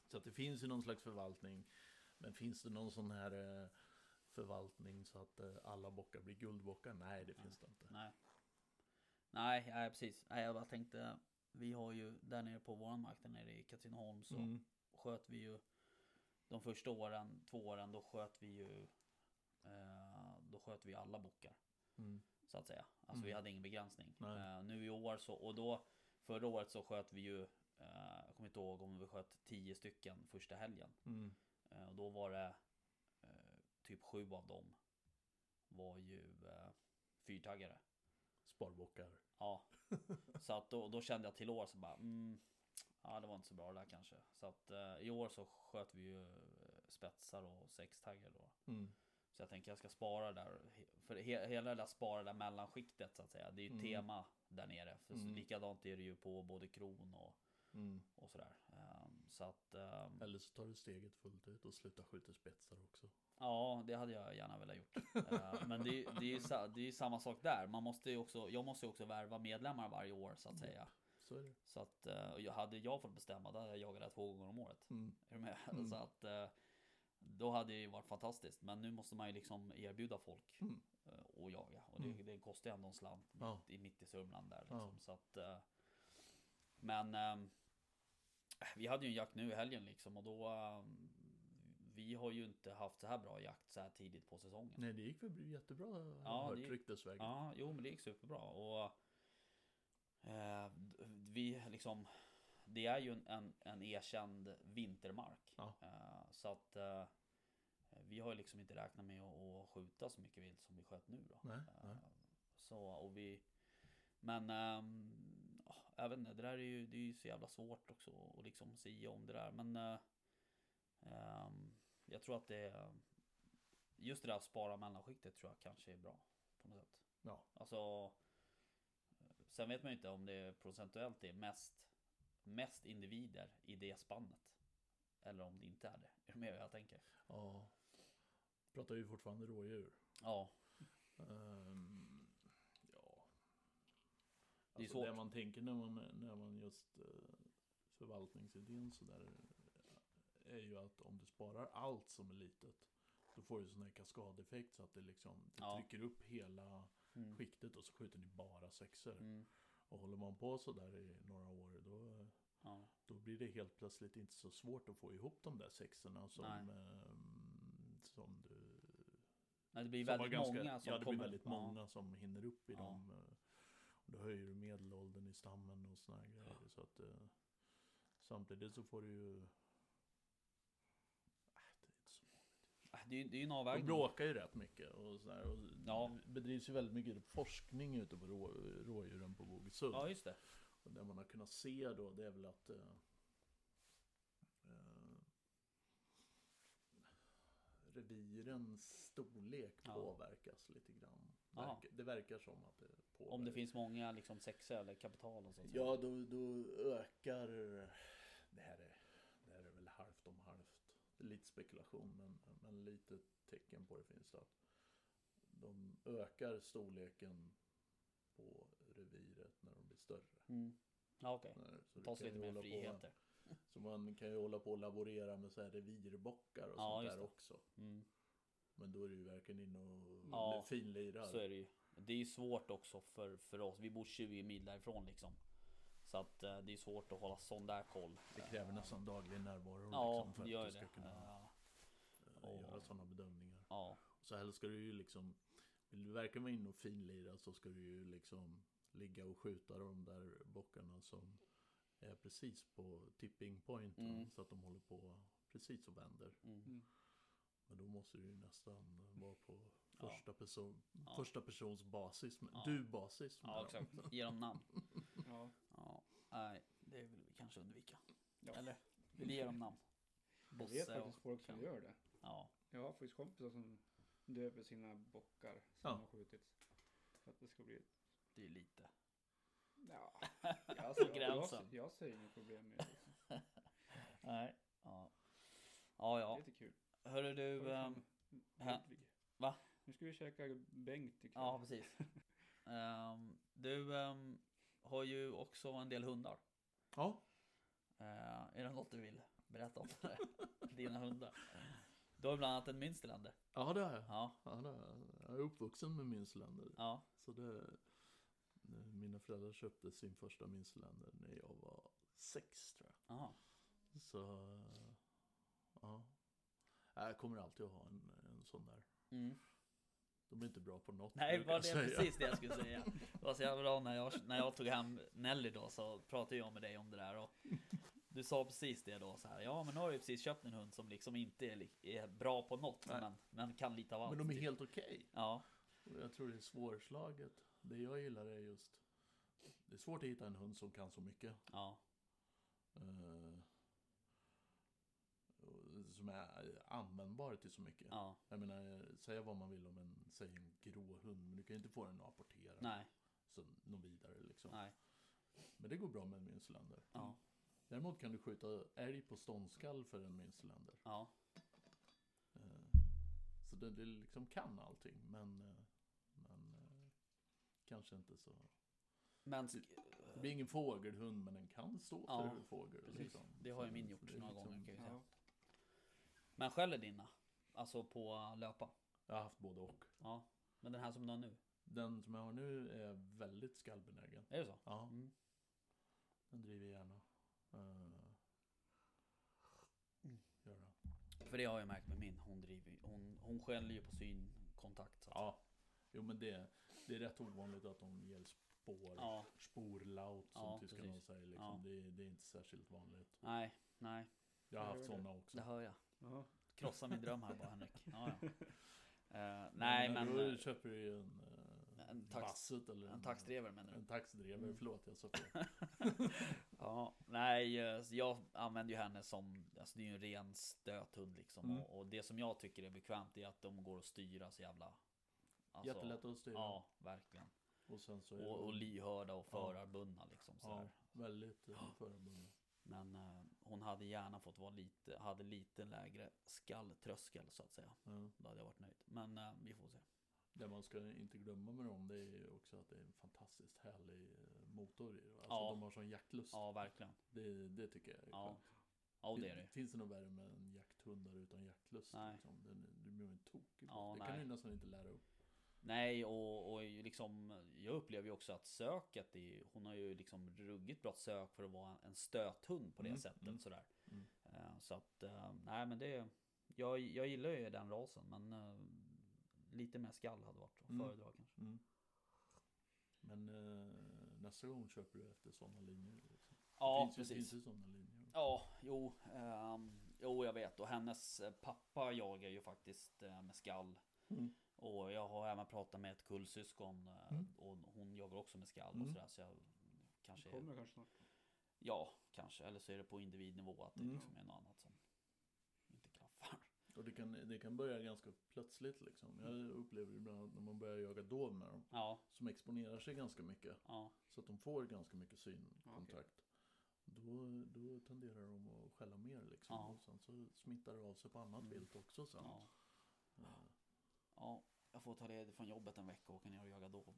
Så att det finns ju någon slags förvaltning. Men finns det någon sån här eh, förvaltning så att eh, alla bockar blir guldbockar? Nej, det finns det inte. Nej. Nej, nej precis. Nej, jag bara tänkte. Vi har ju där nere på våran mark där nere i Katrineholm så Mm. sköt vi ju de första åren, två åren, då sköt vi ju eh, då sköt vi alla bockar Mm. Så att säga. Alltså vi Mm. hade ingen begränsning. Eh, nu i år så och då förra året så sköt vi ju eh, jag kommer inte ihåg om vi sköt 10 stycken första helgen. Mm. Eh, och då var det typ sju av dem var ju fyrtaggare. Sparbockar. Ja, så att då, då kände jag till år så bara mm, Ja det var inte så bra där kanske Så att i år så sköt vi ju spetsar och sextaggar då Mm. Så jag tänker jag ska spara där För he, hela det där spara där mellanskiktet så att säga Det är ju Mm. tema där nere För Mm. likadant är det ju på både kron och, Mm. och sådär Ehm, Så att ehm, Eller så tar du steget fullt ut och slutar skjuta spetsar också. Ja, det hade jag gärna velat gjort. Eh, Men det, är- det, är ju, det är ju samma sak där. Man måste ju också, jag måste ju också värva medlemmar varje år så att säga. Så är det. Så att eh, och jag hade jag fått bestämma, då hade jag jagat det två gånger om året. Mm. Är du med? Mm. Så att eh, då hade det ju varit fantastiskt. Men nu måste man ju liksom erbjuda folk Mm. eh, att jaga. Och det, Mm. det kostar ju ändå en slant Ja. mitt, i, mitt i Sörmland där. Liksom. Ja. Så att, eh, men ehm, vi hade ju en jakt nu i helgen liksom och då ehm, vi har ju inte haft så här bra jakt så här tidigt på säsongen. Nej, det gick väl jättebra har Ja, hört gick- ryktesvägen. Ja, jo men det gick superbra och eh, vi liksom det är ju en, en, en erkänd vintermark. Ja. Eh, så att eh, vi har ju liksom inte räknat med att, att skjuta så mycket vilt som vi sköt nu då. Nej, Eh, nej. Så och vi Men um, Jag vet inte, det där är ju, det är ju så jävla svårt också att liksom säga om det där men ehm, Jag tror att det är Just det där att spara mellanskiktet tror jag kanske är bra På något sätt Ja. Alltså Sen vet man ju inte om det procentuellt är mest Mest individer i det spannet Eller om det inte är det Är du med vad jag tänker? ja. Pratar ju fortfarande rådjur. Ja Ehm, ja. Det är Alltså svårt. det man tänker när man, när man just uh, förvaltningsidén sådär är ju att om du sparar allt som är litet då får du sån här kaskadeffekt så att det liksom det Ja. trycker upp hela mm. skiktet och så skjuter ni bara sexor. Mm. Och håller man på så där i några år då, Ja. då blir det helt plötsligt inte så svårt att få ihop de där sexorna som, ehm, som du Nej, det blir som väldigt ganska- många som Ja, det kommer blir väldigt ja. många som hinner upp i Ja. dem. eh, Och då höjer du medelåldern i stammen och såna här grejer. Så att, eh, samtidigt så får du ju... Äh, det är inte så Äh, Det är det är en De avvägning. bråkar ju rätt mycket och sådär. Och Ja. Det bedrivs ju väldigt mycket forskning ute på rå, rådjuren på Bogesund. Ja, just det. Och det man har kunnat se då det är väl att eh, eh, revirens storlek Ja. påverkas lite grann. Aha. Verkar, det verkar som att det påverkar. Om det finns många liksom sexor eller kapital och sånt. Ja, då, då ökar... Det här, är, det här är väl halvt om halvt. Det är lite spekulation, men, men lite tecken på det finns. Att de ökar storleken på reviret när de blir större. Mm. Ja, okej. Så det Tas kan lite mer hålla på- friheter. Så man kan ju hålla på och laborera med så här revirbockar och Ja, sånt där också. Mm. Men då är det ju verkligen in och Ja, finlirar. Så är det ju. Det är ju svårt också för, för oss. Vi bor 20 mil därifrån liksom. Så att eh, det är svårt att hålla sån där koll. Det kräver nästan daglig närvaro Ja, liksom, för att du ska det. kunna Eh, eh, och- göra sådana bedömningar. Ja, Så helst ska du ju liksom Vill du verkligen vara inne och finlira så ska du ju liksom Ligga och skjuta de där bockarna som Är precis på tipping point? Mm. Så att de håller på precis och vänder mm. Mm. Men då måste du ju nästan vara på Ja. första, person, Ja. första persons basis med, Ja. Du basis med ja dem. exakt. Ge dem namn. Ja. Ja, nej, det vill vi kanske undvika. Ja. Eller? Vill vi ge dem namn? Jag vet Bosse faktiskt och... folk som kan- gör det. Ja, Jag har faktiskt kompisar som döper sina bockar som Ja. har skjutits. För att det ska bli... det är lite. Ja, alltså, jag, gränsen. jag, jag ser inget problem med det. Liksom. Nej. Ja. Det Ja, är ja. lite kul. Hörru du. Det ehm? Va? Nu ska vi käka Bengt ikväll. Ja, precis. Ehm, du ehm, har ju också en del hundar. Ja, Eh, är det något du vill berätta om? Dina hundar? Du har ju bland annat en Münsterländer. ja det är jag. Ja, Ja, det är jag. Jag är uppvuxen med Münsterländer. ja, Så det, mina föräldrar köpte sin första Münsterländer när jag var sex tror jag. aha. Så ja. Jag kommer alltid att ha en, en sån där. Mm. De är inte bra på något. Nej, var det säga. precis det jag skulle säga. Det var så jävla bra när jag, när jag tog hem Nelly då så pratade jag med dig om det där och du sa precis det då så här. Ja, men nu har du precis köpt en hund som liksom inte är, är bra på något, Nej. men, men kan lite av allt. Men de är helt okej. Ja, Och Jag tror det är svårslaget. Det jag gillar är just Det är svårt att hitta en hund som kan så mycket. ja, och som är användbar till så mycket. ja, Jag menar, säga vad man vill om en, säg en grå hund, men du kan ju inte få den att apportera. nej, Så något vidare liksom. nej, Men det går bra med en Münsterländer. ja, Däremot kan du skjuta älg på ståndskall för en Münsterländer. ja, Eh, Så det, det liksom kan allting, men, men eh, kanske inte så. men sk- Det blir ingen fågelhund, men den kan stå Ja, för fågel. precis. Liksom. Det har ju min gjort det några liksom- gånger kan jag säga. Ja. Men skäller dina? Alltså på löpa? Jag har haft både och. Ja, men den här som du har nu? Den som jag har nu är väldigt skallbenägen. Är det så? Ja, Mm. den driver gärna. Uh, gör den. För det har jag märkt med min. Hon driver hon, hon skäller ju på synkontakt. Så att Ja, jo men det, det är rätt ovanligt att de ger spår, Ja. sporlaut som Ja, tyskarna precis. säger. Liksom. Ja. Det, det är inte särskilt vanligt. Nej, nej. Jag har haft sådana också. Det hör jag. Ja. Krossa min dröm här bara Henrik. Ja, ja. Eh, nej men... Då eh, köper du ju en, eh, en tax- Basset eller En taxdrivare menar En du? taxdrivare, Mm. förlåt jag sa fel. Ja, nej, jag använder ju henne som, alltså det är ju en ren stöthund liksom. Mm. Och, och det som jag tycker är bekvämt är att de går att styra så jävla... alltså, Jättelätt att styra. Ja, verkligen. Och sen så Och, och det lyhörda och Ja. förarbundna liksom ja, sådär. väldigt eh, förbundna. Men eh, hon hade gärna fått vara lite, hade lite lägre skalltröskel så att säga. Ja. Då hade jag varit nöjd. Men eh, vi får se. Det man ska inte glömma med dem det är ju också att det är en fantastiskt härlig eh, motor i. Alltså Ja. de har sån jaktlust. Ja, verkligen. Det, det tycker jag är Ja. skönt. Ja, det är det. Finns det något värre med en jakthundare utan jaktlust? Nej. Liksom? Den, du blir en tokig. Ja, Det nej. kan du nästan inte lära upp. Nej, och, och liksom, jag upplever ju också att söket är, hon har ju liksom ruggigt bra sök för att vara en stöthund på det Mm, sättet mm. sådär. Mm. Eh, Så att, eh, nej men det, jag, jag gillar ju den rasen men eh, lite mer skall hade varit att Mm. föredra kanske. Mm. Men eh, nästa gång köper du efter sådana linjer. Liksom. Ja, det finns precis. finns ju sådana linjer. Ja, jo, ehm, jo jag vet och hennes eh, pappa jagar ju faktiskt eh, med skall. Mm. Och jag har även pratat med ett kullsyskon eh, Mm. och hon jagar också med skall och Mm. sådär så jag kanske Kommer kanske snart. Ja, kanske. Eller så är det på individnivå att det Mm. liksom är något annat som inte klaffar. Och det kan, det kan börja ganska plötsligt liksom. Jag upplever ibland när man börjar jaga dov med dem. Ja, Som exponerar sig ganska mycket. ja, Så att de får ganska mycket synkontakt. Okej. Då, då tenderar de att skälla mer liksom. Ja. Och sen så smittar det av sig på annat Mm. vilt också sen. ja, ja. Jag får ta ledigt från jobbet en vecka och åka ner och jaga dov.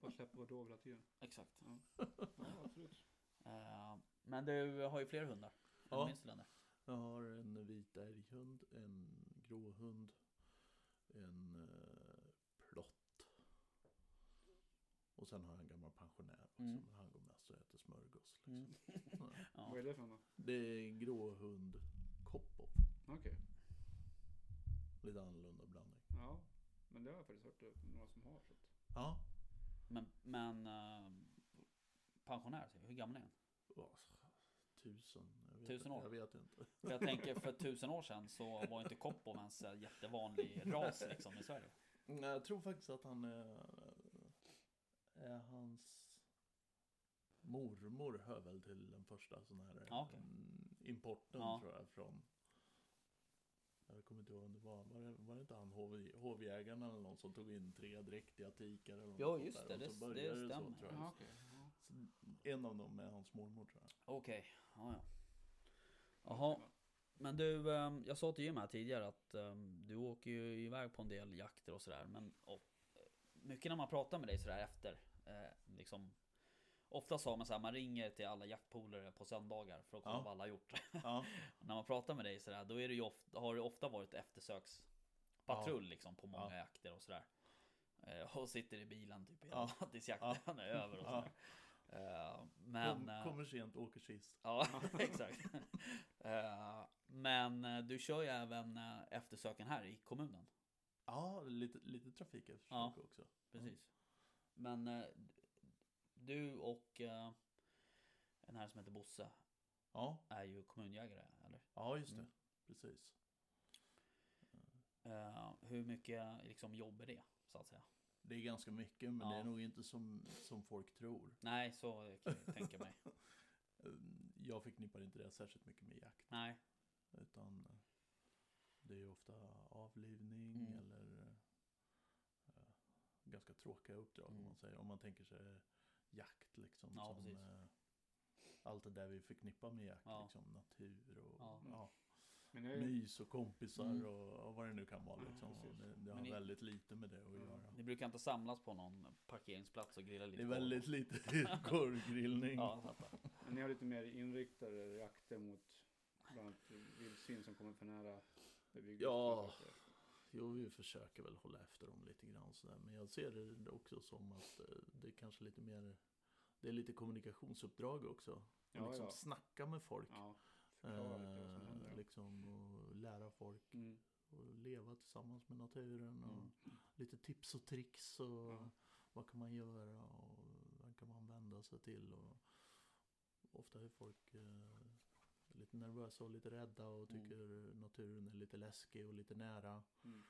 Bara släppa på dov hela tiden. Exakt. Ja, absolut. Eh, men du har ju fler hundar. Ja. Ja. Minns du den där? Jag har en vit älghund, en gråhund, en eh, plott. Och sen har jag en gammal pensionär också, Mm. men han går mest och äter smörgås. Liksom. Mm. Ja. Vad är det för något? Det är en gråhund Kopov. Okej. Lite annorlunda. Ja. Men det har jag faktiskt hört några som har. Så att. Ja, Men, men eh, pensionär, hur gammal är han? Tusen. Jag vet, Tusen år? Jag vet inte. För jag tänker för tusen år sedan så var inte Koppo ens en jättevanlig ras liksom i Sverige. Nej, Jag tror faktiskt att han är, är hans mormor hör väl till den första sån här okej. mm, importen Ja. tror jag från jag kommer inte ihåg om det var, var det, var det inte han HV, hovjägaren eller någon som tog in tre dräktiga tikar eller något sånt just där, det, så det- började det så, stämmer. tror jag. Ja, okej. Ja. Så en av dem är hans mormor tror jag. Okej, ja ja. Jaha, men du, ehm, jag sa till Jim här tidigare att ehm, du åker ju iväg på en del jakter och sådär. Men och, eh, mycket när man pratar med dig sådär efter, eh, liksom Ofta sa man så här, man ringer till alla jaktpolare på söndagar för att kolla Ja. vad alla har gjort. Ja, när man pratar med dig sådär, då är det ju ofta, har det ofta varit eftersökspatrull liksom på många Ja. jakter och sådär. Eh, och sitter i bilen typ hela Ja. tills jakten är över och Ja. sådär. Eh, men... Kom, eh, kommer sent, åker sist. Ja, exakt. Men du kör ju även eftersöken här i kommunen. Ja, lite, lite trafikeftersök Ja. också. Precis. Men du och eh, en här som heter Bosse Ja, är ju kommunjägare, eller? ja just det. Mm. Precis. Eh, hur mycket liksom, jobb är det, så att säga? Det är ganska mycket, men Ja. det är nog inte som, som folk tror. Nej, så kan jag tänka mig. Eh, Jag förknippar inte det särskilt mycket med jakt. Nej. Utan eh, det är ju ofta avlivning Mm. eller eh, ganska tråkiga uppdrag om Mm. man säger. Om man tänker sig jakt liksom. Ja, som, eh, allt det där vi förknippar med jakt. Ja. Liksom, natur och Ja. ja. Men är, mys och kompisar Mm. och, och vad det nu kan vara. Liksom. det, det har ni- väldigt lite med det att Ja. göra. Ni brukar inte samlas på någon parkeringsplats och grilla lite? Det är korv? väldigt lite korvgrillning. Ja, men ni har lite mer inriktade jakter mot bland annat vildsvin som kommer för nära bebyggelse. Ja. Jo, vi försöker väl hålla efter dem lite grann sådär. Men jag ser det också som att eh, det är kanske lite mer Det är lite kommunikationsuppdrag också. Och Ja, liksom ja. snacka med folk. Ja, Eh, liksom och lära folk Mm. och leva tillsammans med naturen. Och Mm. lite tips och tricks och Ja. vad kan man göra och förhålla sig till. Och ofta är folk eh, lite nervösa och lite rädda och Mm. tycker naturen är lite läskig och lite nära. Mm.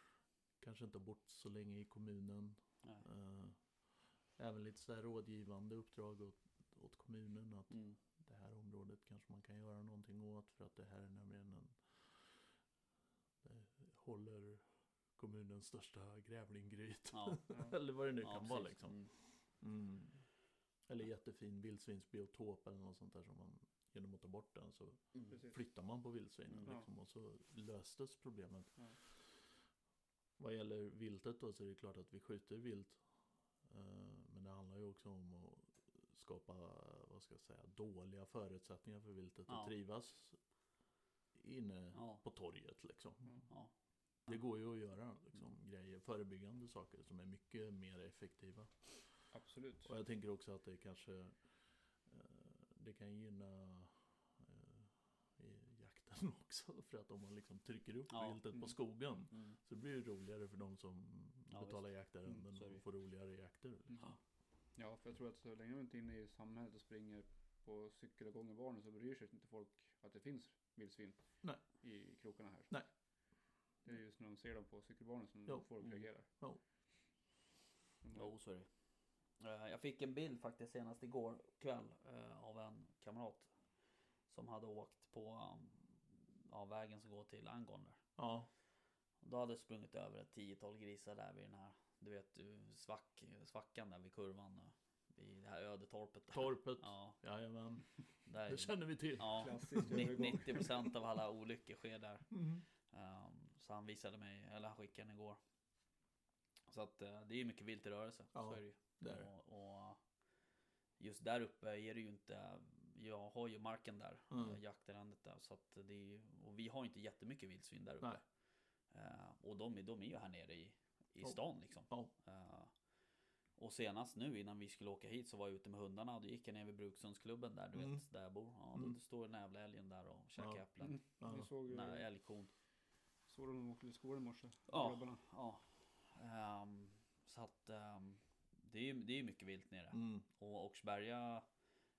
Kanske inte bott så länge i kommunen. Eh, även lite så rådgivande uppdrag åt, åt kommunen. Att Mm. det här området kanske man kan göra någonting åt för att det här är nämligen en det håller kommunens största grävlinggryt. Ja. Ja. eller vad det nu ja, kan vara precis. liksom. Mm. Mm. Eller jättefin vildsvinsbiotop eller något sånt där som man genom att ta bort den så Mm. Flyttar man på vildsvinen Mm. liksom, och så löstes problemet. Ja. Vad gäller viltet då så är det klart att vi skjuter vilt. Eh, Men det handlar ju också om att skapa, vad ska jag säga, dåliga förutsättningar för viltet Ja. att trivas inne Ja. på torget liksom. Ja. Ja. Det går ju att göra liksom, grejer, förebyggande saker som är mycket mer effektiva. Absolut. Och jag tänker också att det kanske Det kan gynna eh, jakten också. För att om man liksom trycker upp Ja, viltet på mm. skogen Mm. så blir det roligare för de som Ja, betalar jaktarrenden Mm, och får roligare jakter. liksom. Mm. Ja, för jag tror att så länge man inte är inne i samhället och springer på cykel och gångbanor så bryr sig inte folk att det finns vildsvin Nej. i krokarna här. Nej. Det är just när de ser dem på cykelbanor som Jo. folk Mm. reagerar. Jo. De Jo, så är det. Jag fick en bild faktiskt senast igår kväll eh, av en kamrat som hade åkt på um, ja, vägen som går till Angon där. Ja, Då hade sprungit över ett tiotal grisar där vid den här, du vet, du, svack, svackan där vid kurvan. eh, Vid det här ödetorpet. Där. torpet. Ja, Jajamän, där, det känner vi till. ja, Klassiskt ni- övergång. 90% av alla olyckor sker där. Mm. Um, så han visade mig, eller han skickade den igår. Så att eh, det är ju mycket vilt i rörelse. Ja, så är det ju. Det är det. Och, och just där uppe är det ju inte, jag har ju marken där, Mm. mm. jaktarrendet där. Så att det är ju, och vi har ju inte jättemycket vildsvin där uppe. Nej. Eh, och de, är- de är ju här nere i, i stan liksom. Ja. Eh, och senast nu innan vi skulle åka hit så var jag ute med hundarna och då gick jag ner vid Brukssundsklubben där du Mm. vet, där jag bor. Ja, Mm. då står den jävla älgen där och käkar Ja. äpplen. Mm. Ja. Jag såg, eh, älgkon. såg de åkte till skolan i morse. Ja. Ja. Ehm, så att ehm, det är ju det är mycket vilt nere. Mm. Och Åkersberga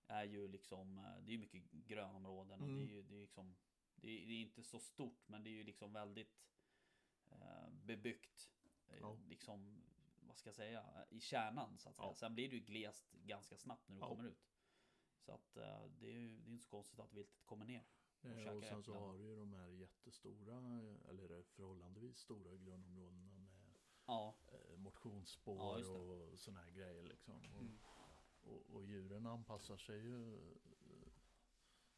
är ju liksom, eh, det är mycket grönområden och Mm. det är ju det är liksom, det är, det är inte så stort men det är ju liksom väldigt eh, bebyggt. Eh, Ja. Liksom, vad ska jag säga, i kärnan så att säga. Ja. Sen blir det ju glest ganska snabbt när du Ja. kommer ut. Så att eh, det är ju det är inte så konstigt att viltet kommer ner. Käkar Och sen så äpplen. har du ju de här jättestora, eller förhållandevis stora grönområdena med Ja, Ja, motionsspår det. och såna här grejer liksom. Och, Mm. och, och djuren anpassar sig ju.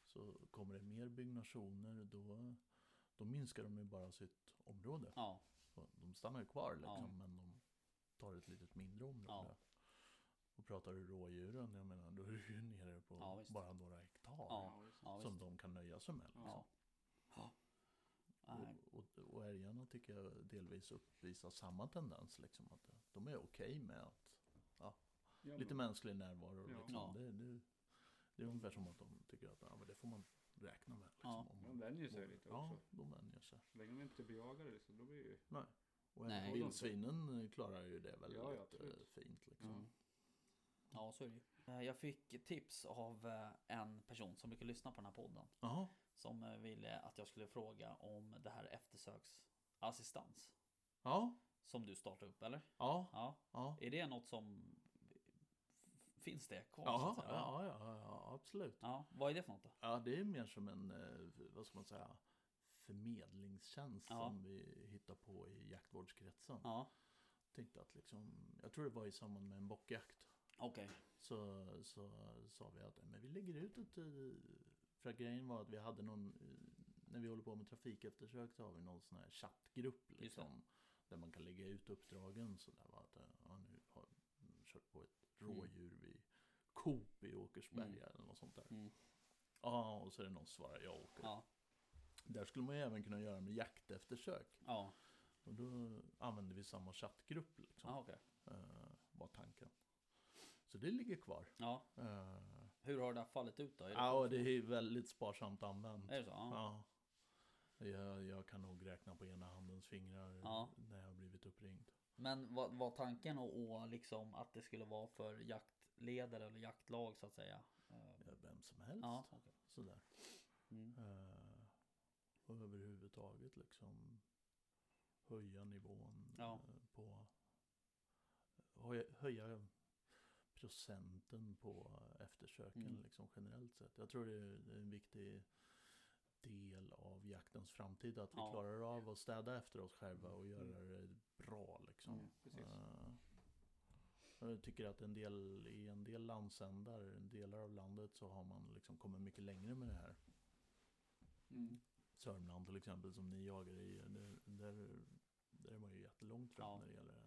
Så kommer det mer byggnationer då, då minskar de ju bara sitt område. ja, Så De stannar ju kvar liksom, Ja. men de tar ett litet mindre område. Ja. Och pratar du rådjuren, jag menar, då är du ju nere på Ja, bara några hektar. Ja. ja som de kan nöja sig med. Liksom. Ja. Ja. Nej. Och, och, och älgarna tycker jag delvis uppvisar samma tendens. Liksom, att de är okej med att Ja, lite men- mänsklig närvaro. Ja. Liksom. Ja. Det, det, det är ungefär som att de tycker att ja, men det får man räkna med. Liksom, Ja. om De man vänjer sig lite Ja, också. de vänjer sig. Så länge de inte blir jagade liksom, då blir det ju... Och Nej. vildsvinen klarar ju det väldigt Ja, ja, eh, fint. Liksom. Mm. Ja, så är det ju. Eh, Jag fick tips av eh, en person som brukar lyssna på den här podden. Jaha, Som eh, ville att jag skulle fråga om det här eftersöksassistans. ja, Som du startade upp, eller? ja, Ja. ja. Är det något som... Finns det kvar? Ja, ja, ja, ja, absolut. ja. Vad är det för något då? Ja, det är mer som en, eh, vad ska man säga, förmedlingstjänst Ja. som vi hittar på i jaktvårdskretsen. Ja, Tänkte att liksom, jag tror det var i samband med en bockjakt. okej. Så, så sa vi att men vi lägger ut ett... För att grejen var att vi hade någon... eh, När vi håller på med trafikeftersök så har vi någon sån här chattgrupp liksom. Där man kan lägga ut uppdragen så där var att eh, ja, nu har kört på ett Mm. rådjur vid Coop i Åkersberga Mm. eller något sånt där. Mm. Ja, och så är det någon som svarar jag åker. Ja, Där skulle man ju även kunna göra med jakteftersök. ja. Och då använder vi samma chattgrupp liksom. ja okej. Eh, var tanken. Så det ligger kvar. Ja, Eh, hur har det här fallit ut då? Är det Ja, det är väldigt sparsamt använt. Är det så? Ja. Ja. Jag, jag kan nog räkna på ena handens fingrar Ja. när jag har blivit uppringd. Men vad var tanken och, liksom att det skulle vara för jaktleder eller jaktlag så att säga? Ja, vem som helst. Ja, okej. Sådär. Mm. Eh, och överhuvudtaget liksom höja nivån Ja. eh, på höja procenten på eftersöken Mm. liksom generellt sett. Jag tror det är en viktig del av jaktens framtid att vi Ja. klarar av att städa efter oss själva och göra Mm. det bra liksom. Mm, precis. Eh, jag tycker att en del, i en del landsändar, delar av landet så har man liksom kommit mycket längre med det här. Mm. Sörmland till exempel som ni jagar i, där, där, där är man ju jättelångt fram Ja. när det gäller det.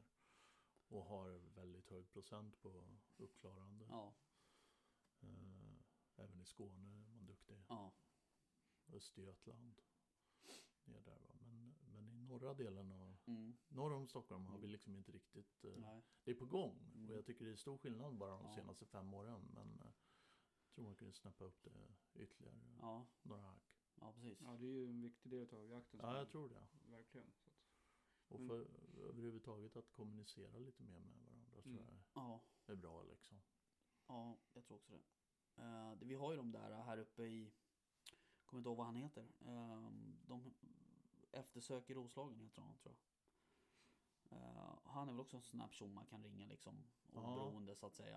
Och har väldigt hög procent på uppklarande. Ja, Eh, även i Skåne är man duktig. ja, Östergötland. Ner där va. Men, men i norra delen av, mm. norr om Stockholm har vi liksom inte riktigt, eh, det är på gång. Mm. Och jag tycker det är stor skillnad bara de Ja. senaste fem åren. Men eh, jag tror man kunde snappa upp det ytterligare Ja, några hack. ja precis. Ja, det är ju en viktig del av jakten. Ja, jag tror det. Verkligen. Och Men- för överhuvudtaget att kommunicera lite mer med varandra tror Mm. jag Ja, är bra liksom. ja, jag tror också det. Eh, det- vi har ju de där här uppe i, kommer inte ihåg vad han heter. Eh, de eftersöker Roslagen heter han tror jag. Eh, han är väl också en sån här person man kan ringa liksom. Ja. Oberoende så att säga.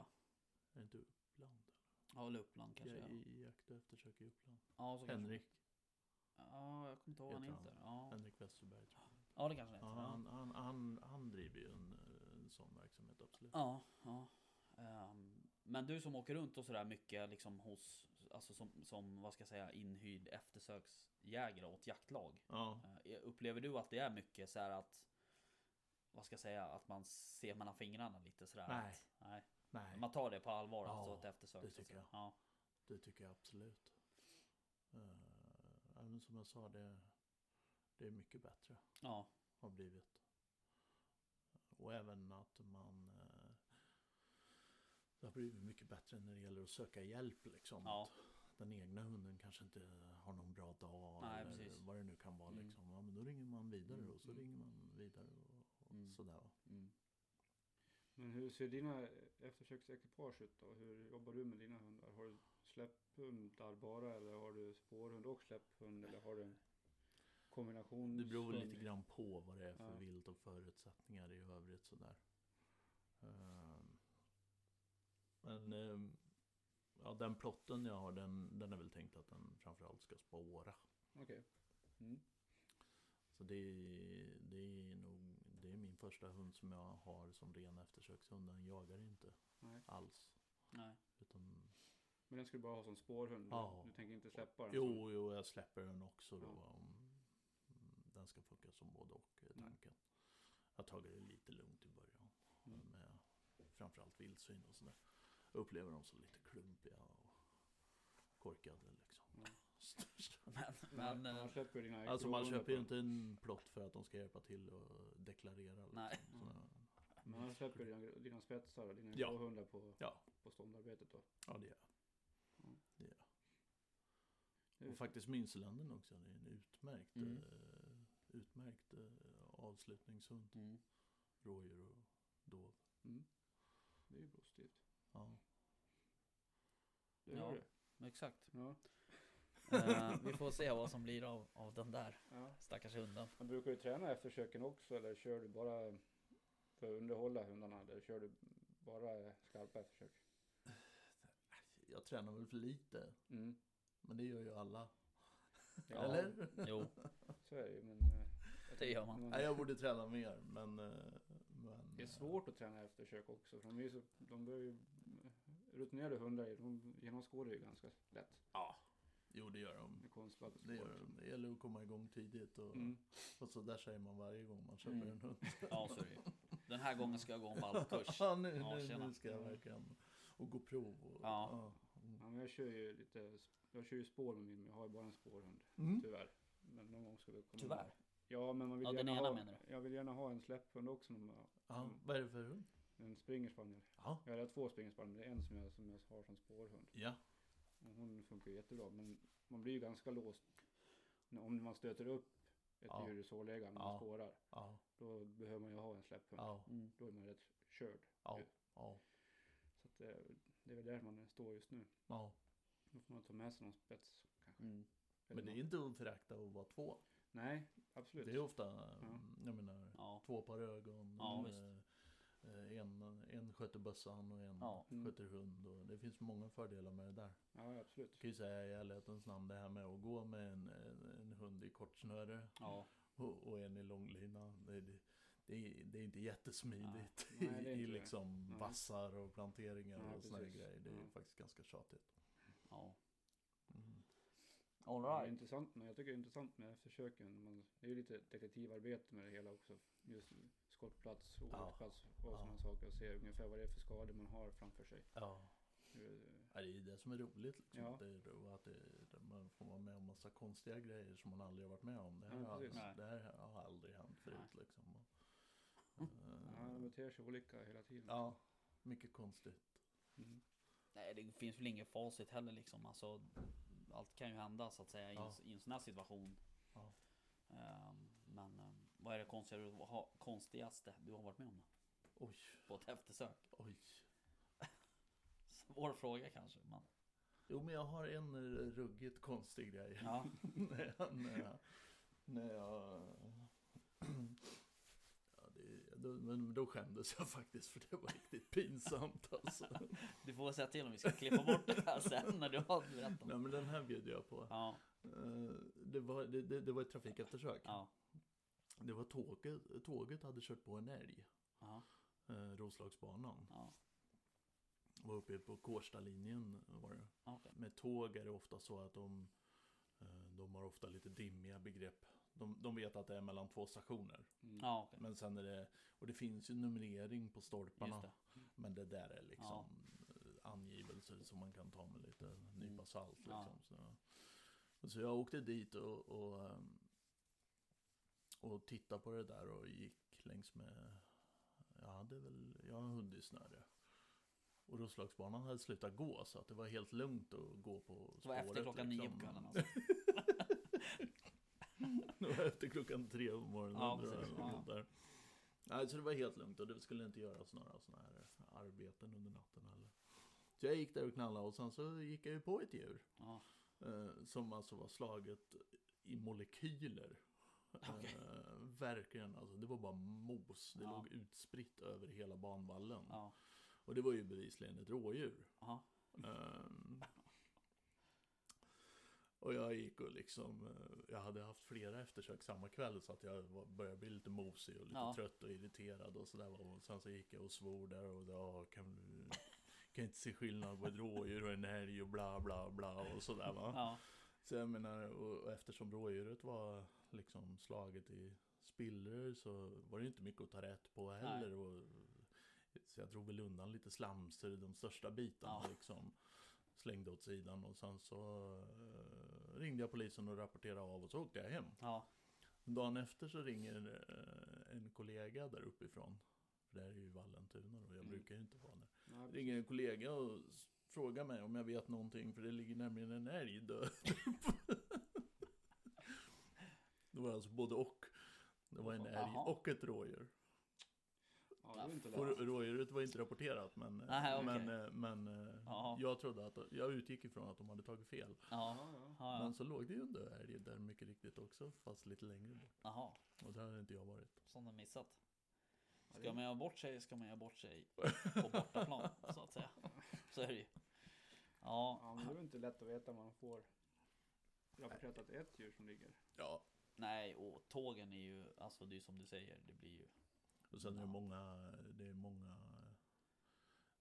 Är det inte Uppland? Ja, eller Uppland Ja, kanske. Ja, i, jakt och eftersök i Uppland. ja så. Henrik, Ja, jag kommer inte ihåg vad han. heter. Ja, Henrik Westerberg tror jag. Ja det kanske heter. Ja. han, han, han, han driver ju en, en sån verksamhet absolut. Ja, ja. Ehm, men du som åker runt och sådär mycket liksom hos, alltså som, som vad ska jag säga, inhyrd eftersöksjägare åt jaktlag. Ja. Eh, upplever du att det är mycket så här att, vad ska jag säga, att man ser mellan fingrarna lite sådär? Nej. Att, nej. Nej, Man tar det på allvar, Ja, alltså ett eftersök. det så att tycker jag. Ja, det tycker jag absolut. Uh, även som jag sa, det, det är mycket bättre. ja, har blivit. Och även att man eh, Det har blivit mycket bättre när det gäller att söka hjälp liksom. Ja. Att den egna hunden kanske inte har någon bra dag Nej, eller precis. vad det nu kan vara Mm. liksom. Ja, men då ringer man vidare Mm, och så mm. ringer man vidare och, och Mm. sådär. mm. Men hur ser dina eftersöksekipage ut då? Hur jobbar du med dina hundar? Har du släpphundar bara eller har du spårhund och släpphund eller har du kombination? Det beror lite grann på vad det är för Ja. vilt och förutsättningar i övrigt sådär. Ehm, Men ehm, ja, den plotten jag har den, den är väl tänkt att den framförallt ska spåra. Okej. Mm. Så det är, det är nog det är min första hund som jag har som ren eftersökshund. Den jagar inte Nej. alls. Nej. Utan, Men den ska du bara ha som spårhund? Ja. Du tänker inte släppa den? jo, jo, jag släpper den också då. Ja. Om, den ska funka som både och är Mm. tanken. Jag har tagit det lite lugnt i början. Mm. Med framförallt vildsvin och sådär. Jag upplever dem som lite klumpiga och korkade liksom. Ja. Men, Men, men man eh, ju dina Alltså man köper ju inte en plott för att de ska hjälpa till och deklarera. Liksom. Nej. Så, Men man släpper dina, dina spetsar och dina Ja. gråhundar på, Ja. på ståndarbetet då? ja, det är Mm. det. Är Och faktiskt Minseländen också. Det är en utmärkt, Mm. Utmärkt eh, avslutningshund. mm. Rådjur och dov. Mm. Det är ju positivt. Ja. Det Ja. gör det. exakt. Ja. Eh, vi får se vad som blir av, av den där ja. stackars hunden. Men brukar du träna eftersöken också eller kör du bara för att underhålla hundarna? Eller kör du bara skarpa eftersök? Jag tränar väl för lite. Mm. Men det gör ju alla. Ja, Eller? Jo, Så är det ju. Men, eh, jag Det gör tycker- man. Nej, jag borde träna mer. Men, eh, men Det är eh, svårt att träna eftersök också. För de, är så, de börjar ju, rutinerade hundar de genomskådar ju ganska lätt Ja. Jo, det gör de. konstlad Det gör de. Det gäller att komma igång tidigt. Och, Mm. och så där säger man varje gång man köper Mm. en hund. ja så är det. Den här gången ska jag gå en valpkurs. Ja, nu, Ja, nu, ska jag verkligen och gå prov. Och, Ja. Mm. Ja, men jag kör ju lite, jag kör ju spår med min, men jag har ju bara en spårhund. Mm. Tyvärr. Men någon gång ska det komma. Tyvärr. Ja, men man vill Ja, den gärna ena ha, menar Jag vill gärna ha en släpphund också. Någon, Ja, vad är det för hund? en springerspaniel. Ja. Jag har två springerspaniel, men det är en som jag, som jag har som spårhund. Ja. Och hon funkar ju jättebra, men man blir ju ganska låst om man stöter upp ett Ja. djur i sårläge när Ja. man spårar. Ja. Då behöver man ju ha en släpphund. Ja. Mm. Då är man rätt körd. Ja. Ja. Så att, det, det är väl där man står just nu. Ja. Då får man ta med sig någon spets kanske. Mm. Men det är inte att förakta att vara två. Nej, absolut. Det är ofta, mm, jag menar, Ja. två par ögon. Ja, eh, eh, en, en sköter bössan och en Ja. Mm. sköter hund. Och det finns många fördelar med det där. Ja, absolut. Jag kan ju säga i ärlighetens namn det här med att gå med en, en, en hund i kortsnöre Ja. och, och en i långlina. Det, det, det, är, det är inte jättesmidigt Nej, det är i, i liksom Nej. vassar och planteringar Nej, och precis. grejer. Det är Ja. faktiskt ganska tjatigt. Ja. All Det är right. intressant, men jag tycker det är intressant med försöken. Man, det är ju lite detektivarbete med det hela också. Just skottplats, olycksplats och Ja. sådana saker. Och se ungefär vad det är för skador man har framför sig. Ja. Ja, det är ju det som är roligt. Liksom. Ja. Det är, och att det, det, man får vara med om massa konstiga grejer som man aldrig har varit med om. Det här, Ja, har, precis. Nej. det här har aldrig hänt förut. Nej. Liksom. Och, Ja, de eh, beter sig olika hela tiden. ja, mycket konstigt. Mm. Nej, det finns väl inget facit heller liksom. Alltså, allt kan ju hända så att säga i, en, Ja. i en sån här situation. Ja. Ehm, men ehm, vad är det konstigaste du, ha, konstigaste du har varit med om då? Oj, På ett eftersök? oj. Svår fråga kanske. Men, Jo, men jag har en ruggigt konstig grej. ja. när jag... När jag, när jag då, men då skämdes jag faktiskt för det var riktigt pinsamt alltså. Du får säga till om vi ska klippa bort det här sen när du har berättat. Nej men den här bjuder jag på. Ja, Eh, Det var, det, det, det var ett trafikeftersök. ja, Det var tåget, tåget hade kört på en älg. ja, Eh, Roslagsbanan. ja. Var uppe på Kårstalinjen var det. Okej. Med tåg är det ofta så att de, eh, de har ofta lite dimmiga begrepp. De, de vet att det är mellan två stationer. Mm. Ja, okej. Men sen är det, och det finns ju numrering på stolparna. Det. Men det där är liksom eh, angivelser som man kan ta med lite nypa Mm. salt. Ja. Liksom. Så, så jag åkte dit och, och, ehm, och tittade på det där och gick längs med, jag hade väl, jag har en hund i snöre. Och Roslagsbanan hade slutat gå så att det var helt lugnt att gå på spåret. Det var efter klockan nio liksom. på kvällen alltså. Efter klockan tre på morgonen. Ja, precis. Ja. där. Nej, så det var helt lugnt och det skulle inte göras några sådana här arbeten under natten heller. Så jag gick där och knallade och sen så gick jag ju på ett djur. Ja, Eh, som alltså var slaget i molekyler. Okej. Eh, verkligen, alltså det var bara mos. Det Ja. låg utspritt över hela banvallen. ja, Och det var ju bevisligen ett rådjur. ja. Och jag gick och liksom, eh, jag hade haft flera eftersök samma kväll så att jag började bli lite mosig och lite Ja. trött och irriterad och sådär. Och sen så gick jag och svor där och ja, kan, kan inte se skillnad på ett rådjur och en älg och bla bla bla och sådär va. ja. Så jag menar, och, och eftersom rådjuret var liksom slaget i spillror så var det inte mycket att ta rätt på heller. Och, så jag drog väl undan lite slamser, de största bitarna Ja. liksom. Slängde åt sidan och sen så eh, ringde jag polisen och rapporterade av och så åkte jag hem. ja. Dagen efter så ringer eh, en kollega där uppifrån. För det här är ju Vallentuna och jag Mm. brukar ju inte vara där. Ja, Ringer en kollega och frågar mig om jag vet någonting för det ligger nämligen en älg död. det var alltså både och. Det var en älg och ett rådjur. Ja, det är inte Och lätt. rådjuret var inte rapporterat men, Nej, okej. men, eh, men eh, Ja. jag trodde att, jag utgick ifrån att de hade tagit fel. Ja, Men så låg det ju en död älg där mycket riktigt också, fast lite längre bort. Jaha, Och där hade inte jag varit. som de missat. Ska man göra bort sig ska man göra bort sig på bortaplan så att säga. Så är det ju. Ja, Ja, men det är inte lätt att veta om man får rapporterat att det är ett djur som ligger. Ja. nej och tågen är ju, alltså det är som du säger, det blir ju. Och sen är det Ja. många, det är många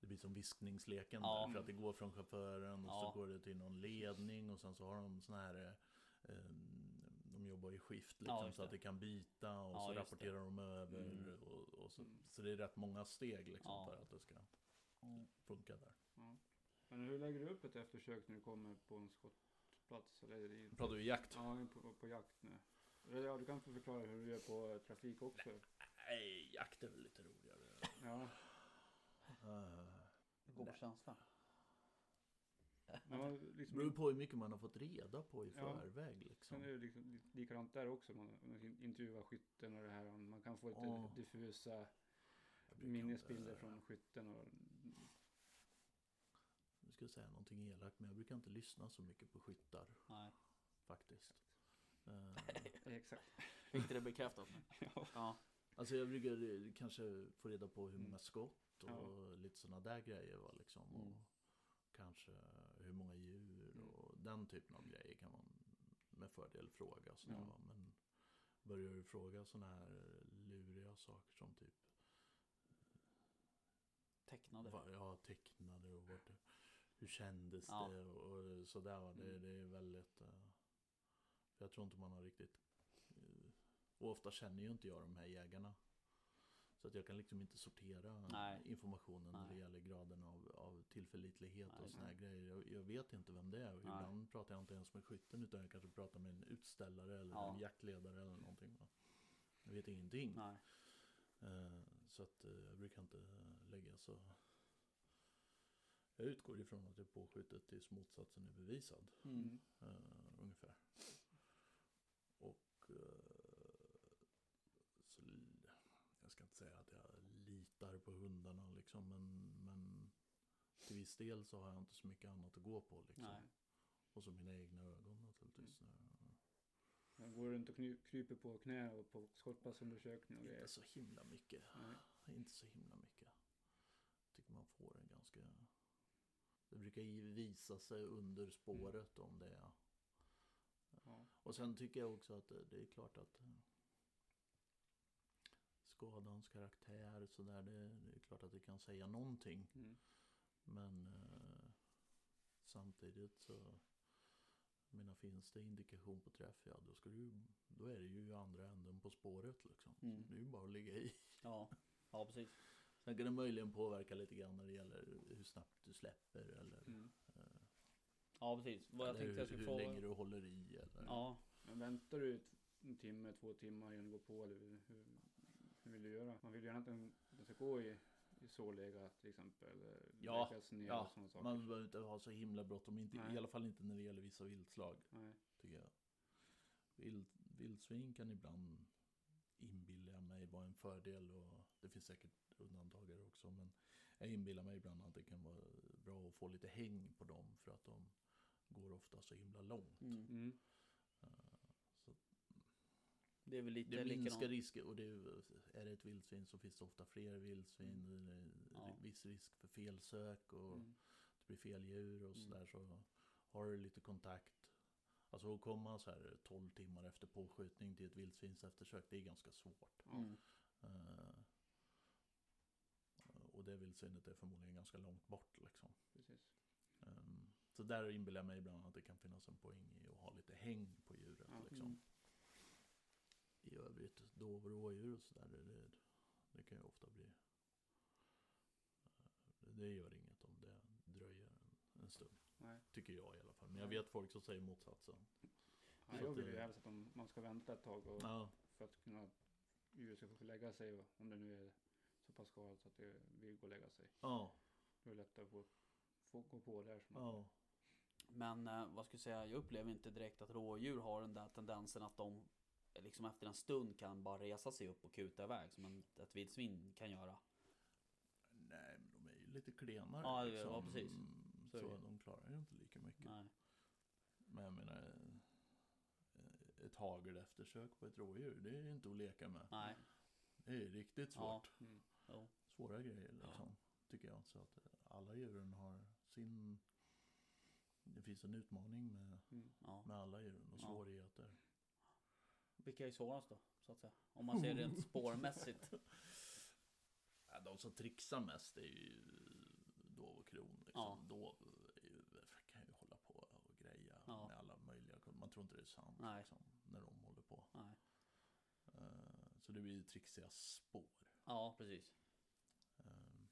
det blir som viskningsleken Ja. där, för att det går från chauffören och Ja. så går det till någon ledning och sen så har de sån här eh, de jobbar i skift Ja, liksom, just så att det. det kan byta och Ja, så rapporterar de över Mm. och, och så, Mm. så det är rätt många steg liksom Ja. för att det ska funka där. Ja. Men hur lägger du upp ett eftersök när du kommer på en skottplats? Eller i, Pratar vi jakt? ja, på, på jakt nu. Ja, du kan få förklara hur du gör på trafik också. Nej, jakt är väl lite roligare. Ja, Uh, Det går på känsla. men man, det liksom, beror på hur mycket man har fått reda på i Ja. förväg Sen liksom. är det liksom li- likadant där också. Man, man intervjuar skytten och det här. Man kan få lite Ja. diffusa Jag minnesbilder inte- från skytten. Och, ska säga någonting elakt, men jag brukar inte lyssna så mycket på skyttar Nej. faktiskt. Eh, Exakt. Fick du det bekräftat nu? Ja. Ja. Alltså jag brukar eh, kanske få reda på hur många Mm. skott och Ja. lite sådana där grejer va, liksom. Mm. Och kanske hur många djur Mm. och den typen av grejer kan man med fördel fråga. Sådär, Ja. Men börjar du fråga sådana här luriga saker som typ Tecknade. jag tecknade och vart, hur kändes Ja. det och, och sådär. Det, Mm. det är väldigt... eh, jag tror inte man har riktigt... eh, och ofta känner ju inte jag de här jägarna. Så att jag kan liksom inte sortera Nej. informationen när det Nej. gäller graden av, av tillförlitlighet Nej. och såna här grejer. Jag, jag vet inte vem det är och Nej. ibland pratar jag inte ens med skytten utan jag kanske pratar med en utställare eller Ja. en jaktledare eller någonting. Va? Jag vet ingenting. Nej. Eh, Så att eh, jag brukar inte lägga så... Jag utgår ifrån att det är påskjutet tills motsatsen är bevisad. Mm. eh, ungefär. Och... eh, så, l- jag ska inte säga att jag litar på hundarna liksom. Men, men till viss del så har jag inte så mycket annat att gå på liksom. Nej. Och så mina egna ögon naturligtvis. Jag går runt och kny- kryper på knä och på skottpassundersökning och Inte grejer. så himla mycket. Nej. Inte så himla mycket. Tycker man får en ganska... Det brukar visa sig under spåret om det är. Ja. Och sen tycker jag också att det, är klart att skadans karaktär så där, det, det är klart att det kan säga någonting. Mm. Men eh, samtidigt så jag menar, finns det indikation på träff, ja då, ska du, då är det ju andra änden på spåret liksom. Mm. Det är ju bara att ligga i. Ja. Ja, precis. Sen kan det möjligen påverka lite grann när det gäller hur snabbt du släpper eller, Mm. eh, Ja, precis. Vad jag tänkte jag hur, skulle hur fråga. länge du håller i. Eller, Ja. Men väntar du en timme, två timmar innan du går på eller hur, hur vill du göra? Man vill gärna att den, den ska gå i, i sårläge till exempel. Eller Ja, ner ja, och sådana saker. Man behöver inte ha så himla bråttom, inte, Nej. i alla fall inte när det gäller vissa viltslag. Nej. tycker jag. Vild, vildsvin kan ibland inbilla mig vara en fördel och det finns säkert undantag här också. Men jag inbillar mig ibland att det kan vara bra att få lite häng på dem för att de går ofta så himla långt. Mm. Mm. Det är väl lite det minskar risker och det är, är det ett vildsvin så finns det ofta fler vildsvin. Mm. Ja. viss risk för felsök och Mm. det blir fel djur och Mm. sådär så har du lite kontakt. Alltså att komma så här 12 timmar efter påskjutning till ett vildsvinseftersök det är ganska svårt. Mm. Eh, och det vildsvinet är förmodligen ganska långt bort liksom. Precis. Um, så där inbillar jag mig ibland att det kan finnas en poäng i att ha lite häng på djuret Ja. liksom. I övrigt, dov och rådjur och sådär, det, det, det kan ju ofta bli... eh, Det gör inget om det dröjer en, en stund. Nej. Tycker jag i alla fall. Men jag vet folk som säger motsatsen. Ja, jag vill ju det- helst att de, man ska vänta ett tag och, Ja, för att kunna djuret ska få lägga sig om det nu är så pass skadat att det vill gå och lägga sig. ja, Då är det lättare att få, få gå på där. Som ja. Men eh, vad ska jag säga, jag upplever inte direkt att rådjur har den där tendensen att de liksom efter en stund kan bara resa sig upp och kuta iväg som en, ett vildsvin kan göra. Nej, men de är ju lite klenare. Ja, ja, liksom. ja, precis. Mm, Så Så de klarar ju inte lika mycket. Nej. Men jag menar, eh, ett hagel eftersök på ett rådjur, det är inte att leka med. Nej. Det är riktigt Ja. svårt. Mm. Jo. Svåra grejer liksom, tycker jag. Så att alla djuren har sin... Det finns en utmaning med, Mm. Ja. med alla djuren och Ja. svårigheter. Vilka är svårast då? Så att säga. Om man ser rent spårmässigt. Ja, de som trixar mest är ju dov och kron. Liksom. Ja. Dov ju, kan ju hålla på och greja Ja. med alla möjliga. Man tror inte det är sant liksom, när de håller på. Nej. Eh, Så det blir ju trixiga spår. Ja, precis. Eh,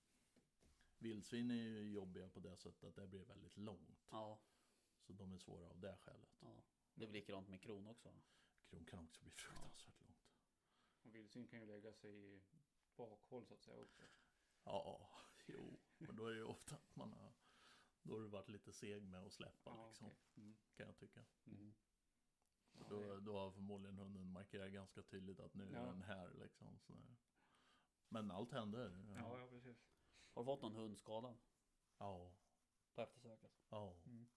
Vildsvin är ju jobbiga på det sättet att det blir väldigt långt. Ja. Så de är svåra av det skälet. ja. Det är väl likadant med kron också. Kron kan också bli fruktansvärt långt. Och vildsvin kan ju lägga sig i bakhåll så att säga också. Ja, jo. Men då är det ju ofta att man har... Då har du varit lite seg med att släppa Ja, liksom. okej. Mm. Kan jag tycka. Mm. Ja, Då, då har förmodligen hunden markerat ganska tydligt att nu är Ja. den här liksom. Sådär. Men allt händer. ja, ja, precis. Har du fått någon hund skadad? Ja. På eftersök alltså. Ja, Mm.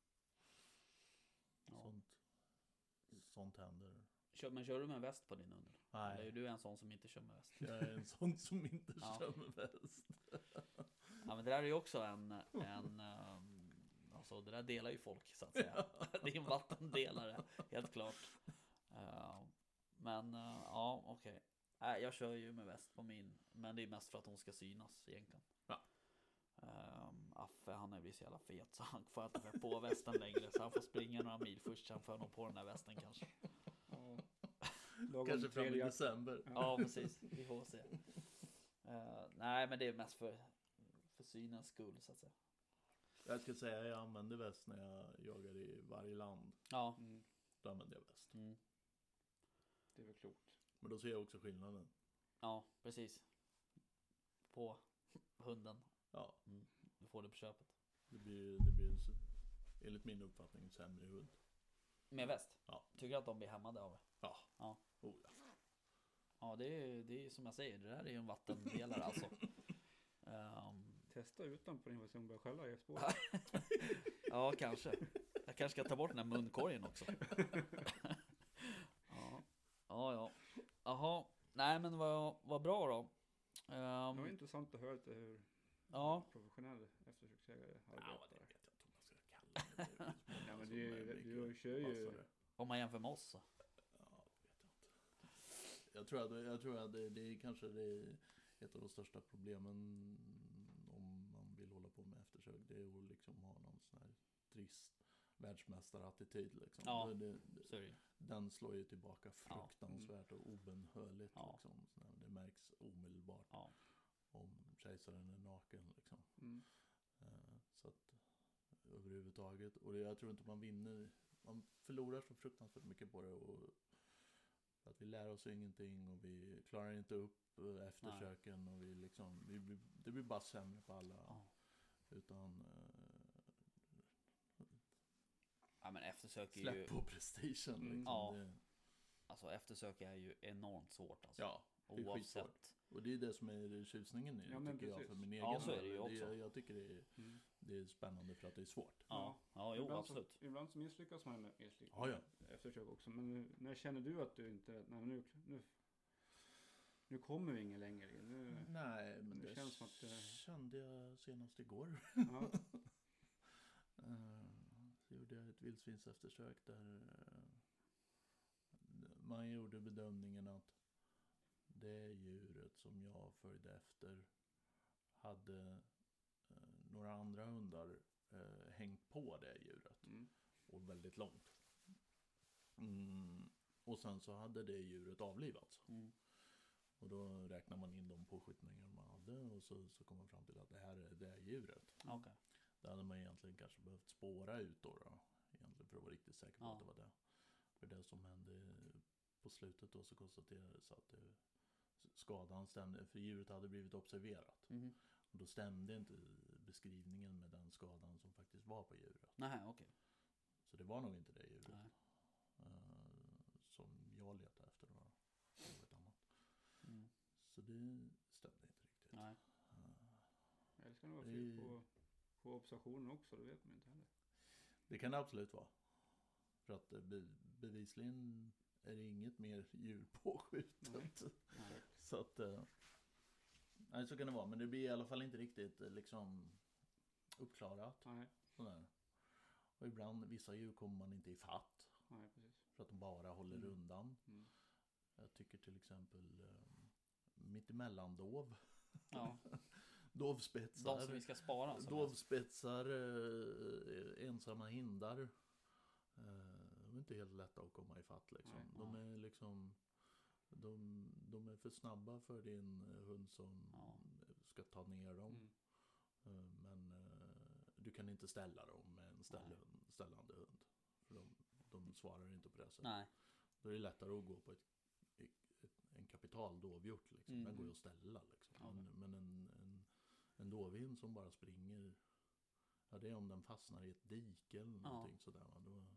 Ja. sånt, sånt händer. Men kör du med väst på din hund? Eller är Nej, du en sån som inte kör med väst? jag är en sån som inte Ja. kör med väst. Ja men det där är ju också en, en um, Alltså det där delar ju folk så att säga. Det är en vattendelare, helt klart. Uh, men uh, ja, okej. Nej, jag kör ju med väst på min. Men det är mest för att hon ska synas egentligen. Ja. Um, Affe han är blivit så jävla fet så han får inte på västen längre. Så han får springa några mil först, sen får han nog på den där västen kanske. Lagom Kanske fram i december. Ja precis, vi får se. Uh, nej men det är mest för, för synens skull så att säga. Jag ska säga jag använde väst när jag jagade i varje land. Ja. Mm. Då använde jag väst. Mm. Det är väl klokt. Men då ser jag också skillnaden. Ja, precis. På hunden. Ja, Du får det på köpet. det blir, det blir enligt min uppfattning sämre hund. Med väst? Ja. Tycker du att de blir hämmade av det? Ja. Ja. Oh, ja. Ja, det är, det är som jag säger. Det där är ju en vattendelare alltså. Ehm, Testa utan på din om hon börjar skälla i spår. ja, kanske. Jag kanske ska ta bort den här munkorgen också. ja, ja. ja. Jaha. Nej, men vad, vad bra då. Ehm, Det var intressant att höra lite hur ja. professionell eftersöksjägare Ja, det arbetar. vet Ja, men mycket du kör ju-. Om man jämför med oss så. Ja, det vet jag inte. Jag tror att, jag tror att det, det är kanske det är ett av de största problemen om man vill hålla på med eftersök. Det är att liksom ha någon sån här trist världsmästarattityd liksom. Ja. Det, det, den slår ju tillbaka Ja. fruktansvärt och obönhörligt. Ja. Liksom. Det märks omedelbart Ja. om kejsaren är naken. Liksom. Mm. Eh, Så att överhuvudtaget. Och jag tror inte man vinner. Man förlorar så fruktansvärt mycket på det. Och att vi lär oss ingenting och vi klarar inte upp eftersöken. Och vi liksom, vi, det blir bara sämre på alla. Ja. Utan eh, ja, men eftersök är släpp ju... på prestation. Mm. Liksom. Ja. Det, Alltså eftersök är ju enormt svårt alltså. ja, det är skitsvårt. Oavsett. Och det är det som är tjusningen i det Ja, tycker jag precis. för min egen Ja, så är det ju också. jag, jag tycker det är, Mm. det är spännande för att det är svårt. Ja, ja jo ibland absolut. Så, ibland så misslyckas man med misslyckas Ja, ja. eftersök också. Men nu, när känner du att du inte, nej nu, nu, nu kommer vi ingen längre. Nu, Nej, men det det, känns som att det- kände jag senast igår. ja, Eh, Så gjorde jag ett vildsvinseftersök där eh, man gjorde bedömningen att det djuret som jag följde efter hade eh, några andra hundar eh, hängt på det djuret mm, och väldigt långt. Mm. Och sen så hade det djuret avlivats. Mm. Och då räknar man in de påskjutningar man hade och så, så kommer man fram till att det här är det här djuret. Okej. Det hade man egentligen kanske behövt spåra ut då, då egentligen för att vara riktigt säker på Ja. att det var det. För det som hände på slutet då så konstaterades att det, skadan stämde, för djuret hade blivit observerat. Mhm. Och då stämde inte beskrivningen med den skadan som faktiskt var på djuret. Nej, okej. Så det var nog inte det djuret Nej. eh, som jag letade efter. Då. Det var ett annat. Mm. Så det stämde inte riktigt. Nej. Eh, jag älskar att vara Det fel på, på observationen också, det vet man inte heller. Det kan det absolut vara. För att eh, be, bevisligen är det inget mer djur påskjutet. Nej. Så att... eh, Nej, så kan det vara. Men det blir i alla fall inte riktigt eh, liksom uppklarat. Nej, Sådär. Och ibland, vissa djur kommer man inte ifatt. nej precis. För att de bara håller Mm. undan. Mm. Jag tycker till exempel eh, mittemellandov. Ja. Dovspetsar. De som vi ska spara. Dovspetsar, eh, ensamma hindar. Eh, de är inte helt lätta att komma ifatt liksom. Nej. de är liksom de, de är för snabba för din eh, hund som Ja. ska ta ner dem. Mm. Eh, Men eh, du kan inte ställa dem med en ställ, ställande hund. För de, de svarar inte på det sättet. Nej. Då är det lättare att gå på ett, ett, en kapital dovhjort. Liksom. Mm. Den går ju att ställa. Liksom. Ja. Men, men en, en, en dovhind som bara springer. Ja det är om den fastnar i ett dike eller Ja. någonting sådär. va. Då,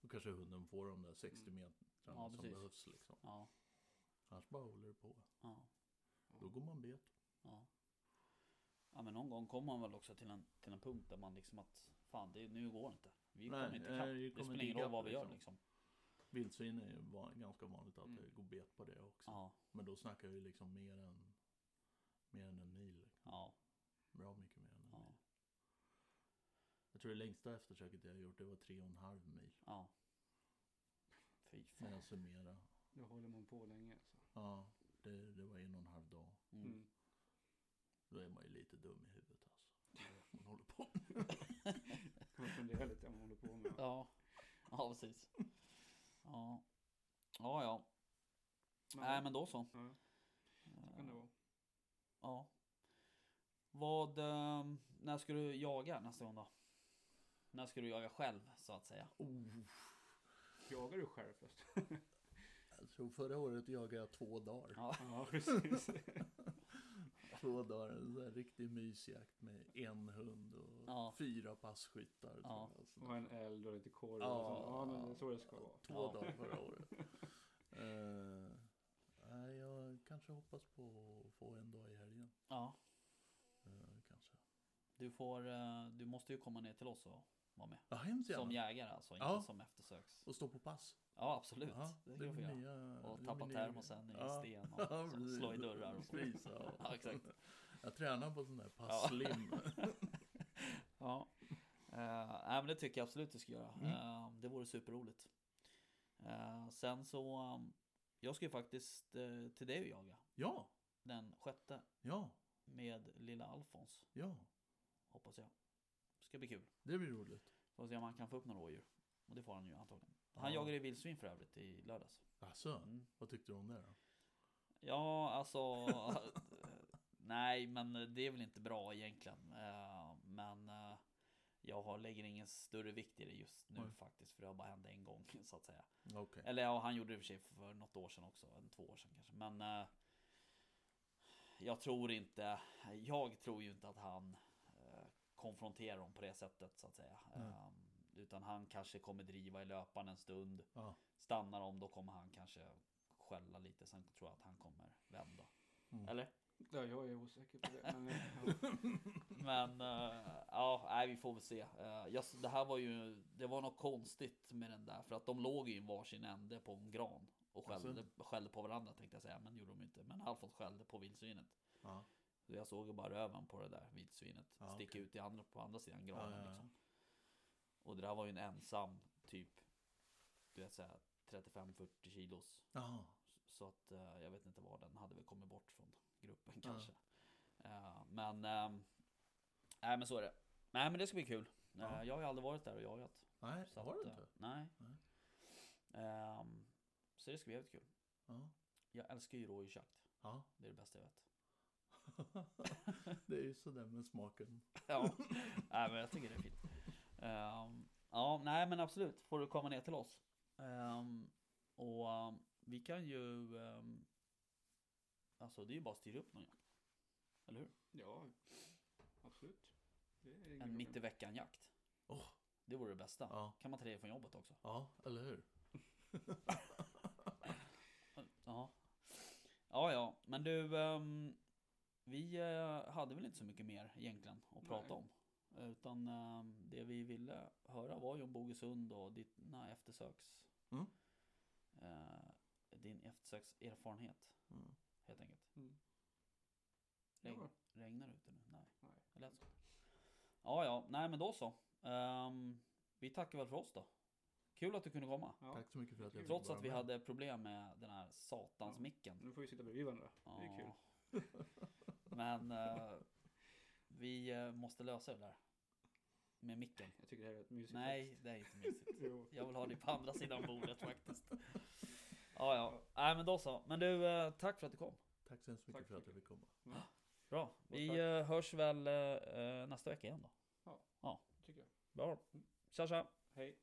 då kanske hunden får de där 60 Mm. Metrarna Ja, som precis. behövs. Liksom. Ja. Annars bara håller det på. Ja. Då går man bet. Ja. Ja men någon gång kommer man väl också till en, till en punkt där man liksom att Fan det, nu går det inte. Vi Nej, kommer inte ikapp. Det spelar ingen roll vad vi gör liksom. liksom. Vildsvin är ju van, ganska vanligt att Mm. det går bet på det också. Ja, Men då snackar vi liksom mer än, mer än en mil. liksom. ja, Bra mycket mer än en ja, mil. Jag tror det längsta eftersöket jag gjort det var tre och en halv mil. ja. Fy fan. jag summerar. Då håller man på länge alltså. Ja, det, det var en och en halv dag. Mm. Mm. Då är man ju lite dum i huvudet alltså. Man håller på. Kan man fundera lite vad man håller på med. Ja, ja precis. Ja, ja, ja. Nej men då så. Ja, så kan det vara. Ja. Vad, eh, när ska du jaga nästa gång då? När ska du jaga själv så att säga? Oh, Jagar du själv först? jag tror förra året jagade jag två dagar. Ja, Ja, precis. Två dagar, en sån här riktig mysjakt med en hund och Ja. fyra passkyttar. Ja. jag. Och en eld och lite korv. Ja. och så. ja men det är så det ska vara. Två Ja. dagar förra året. Nej, jag kanske hoppas på att få en dag i helgen. ja. Eh, kanske. Du får, eh, du måste ju komma ner till oss och vara med. Ja, hemskt Som jägare alltså, inte Ja. som eftersöks. Och stå på pass. Ja absolut, Ja, det kan du få göra. Och tappa termosen i Ja. sten och Ja, slå i dörrar och så. Precis, ja. Ja exakt. Jag tränar på sån där passlim. Ja. Uh, nej men det tycker jag absolut du ska göra. Mm. Eh, det vore superroligt. Uh, sen så, um, jag ska ju faktiskt uh, till dig och jaga. ja, Den sjätte ja, med lilla Alfons. ja. Hoppas jag. Ska bli kul. Det blir roligt. Får se om han kan få upp några rådjur. Och det får han ju antagligen. Han Ja. jagade vildsvin för övrigt i lördags. Alltså, Mm. vad tyckte du om det då? Ja, alltså. nej, men det är väl inte bra egentligen. Eh, men eh, jag har, lägger ingen större vikt i det just nu Nej. faktiskt. För det har bara hänt en gång så att säga. Okej. Eller ja, han gjorde det i och för sig för något år sedan också. En två år sedan kanske. Men eh, jag tror inte. Jag tror ju inte att han eh, konfronterar dem på det sättet så att säga. Nej. Eh, utan han kanske kommer driva i löpan en stund. Ja. Stannar de då kommer han kanske skälla lite. Sen tror jag att han kommer vända. Mm. Eller? Ja, jag är osäker på det. Men, ja. Men eh, ja, nej, vi får väl se. Uh, jag, det här var ju, det var något konstigt med den där. För att de låg ju i varsin ände på en gran. Och skällde, Alltså? skällde på varandra tänkte jag säga. Men det gjorde de inte. Men Alfons skällde på vildsvinet. Ja. Så jag såg ju bara röven på det där vildsvinet. Ja, sticka ut i andra, på andra sidan Ja, granen ja, ja. liksom. Och det där var ju en ensam typ. Du vet såhär 35-40 kilos. Jaha. Så att eh, jag vet inte var den hade väl kommit bort från gruppen Ja. kanske. Eh, men, ehm, nej men så är det. Nej men det ska bli kul. Eh, Ja. jag har ju aldrig varit där och jagat. Nej, Så har du eh, inte? nej. Nej. Ehm, så det ska bli jävligt kul. Ja. Jag älskar ju rådjursjakt. ja. Det är det bästa jag vet. det är ju sådär med smaken. Ja, nej, men jag tycker det är fint. Ehm, ja, nej men absolut. Får du komma ner till oss. Ehm, och ehm, vi kan ju... alltså det är ju bara att styra upp någon jakt. Eller hur? ja, absolut. Det är inga En mitt i veckan jakt. Åh. Det vore det bästa. Ja. Kan man ta det från jobbet också? Ja, eller hur? Ja. Ja, ja. Men du, ehm, vi eh, hade väl inte så mycket mer egentligen att prata Nej. om. Utan ehm, det vi ville höra var ju om Bogesund och dina eftersöks... Mm. eh, din eftersökserfarenhet Mm. helt enkelt. Mm. Regn, Ja. Regnar det ute nu? Nej. Nej. Det lät så. Ja, ja. Nej, men då så. Ehm, vi tackar väl för oss då. Kul att du kunde komma. Ja. Tack så mycket för att jag fick Trots att vi med. hade problem med den här satans Ja. micken. Nu får vi sitta bredvid varandra. Det är kul. Ja. Men eh, vi eh, måste lösa det där. Med micken. Jag tycker det här är ett mysigt Nej, det är inte mysigt. Jag vill ha det på andra sidan bordet faktiskt. Ja, ja. Nej, men då så. Men du, eh, tack för att du kom. Tack så hemskt mycket Tack för att jag fick komma. Bra. Vi tack. hörs väl nästa vecka igen då. tycker jag. Bra. Tja, tja. Hej.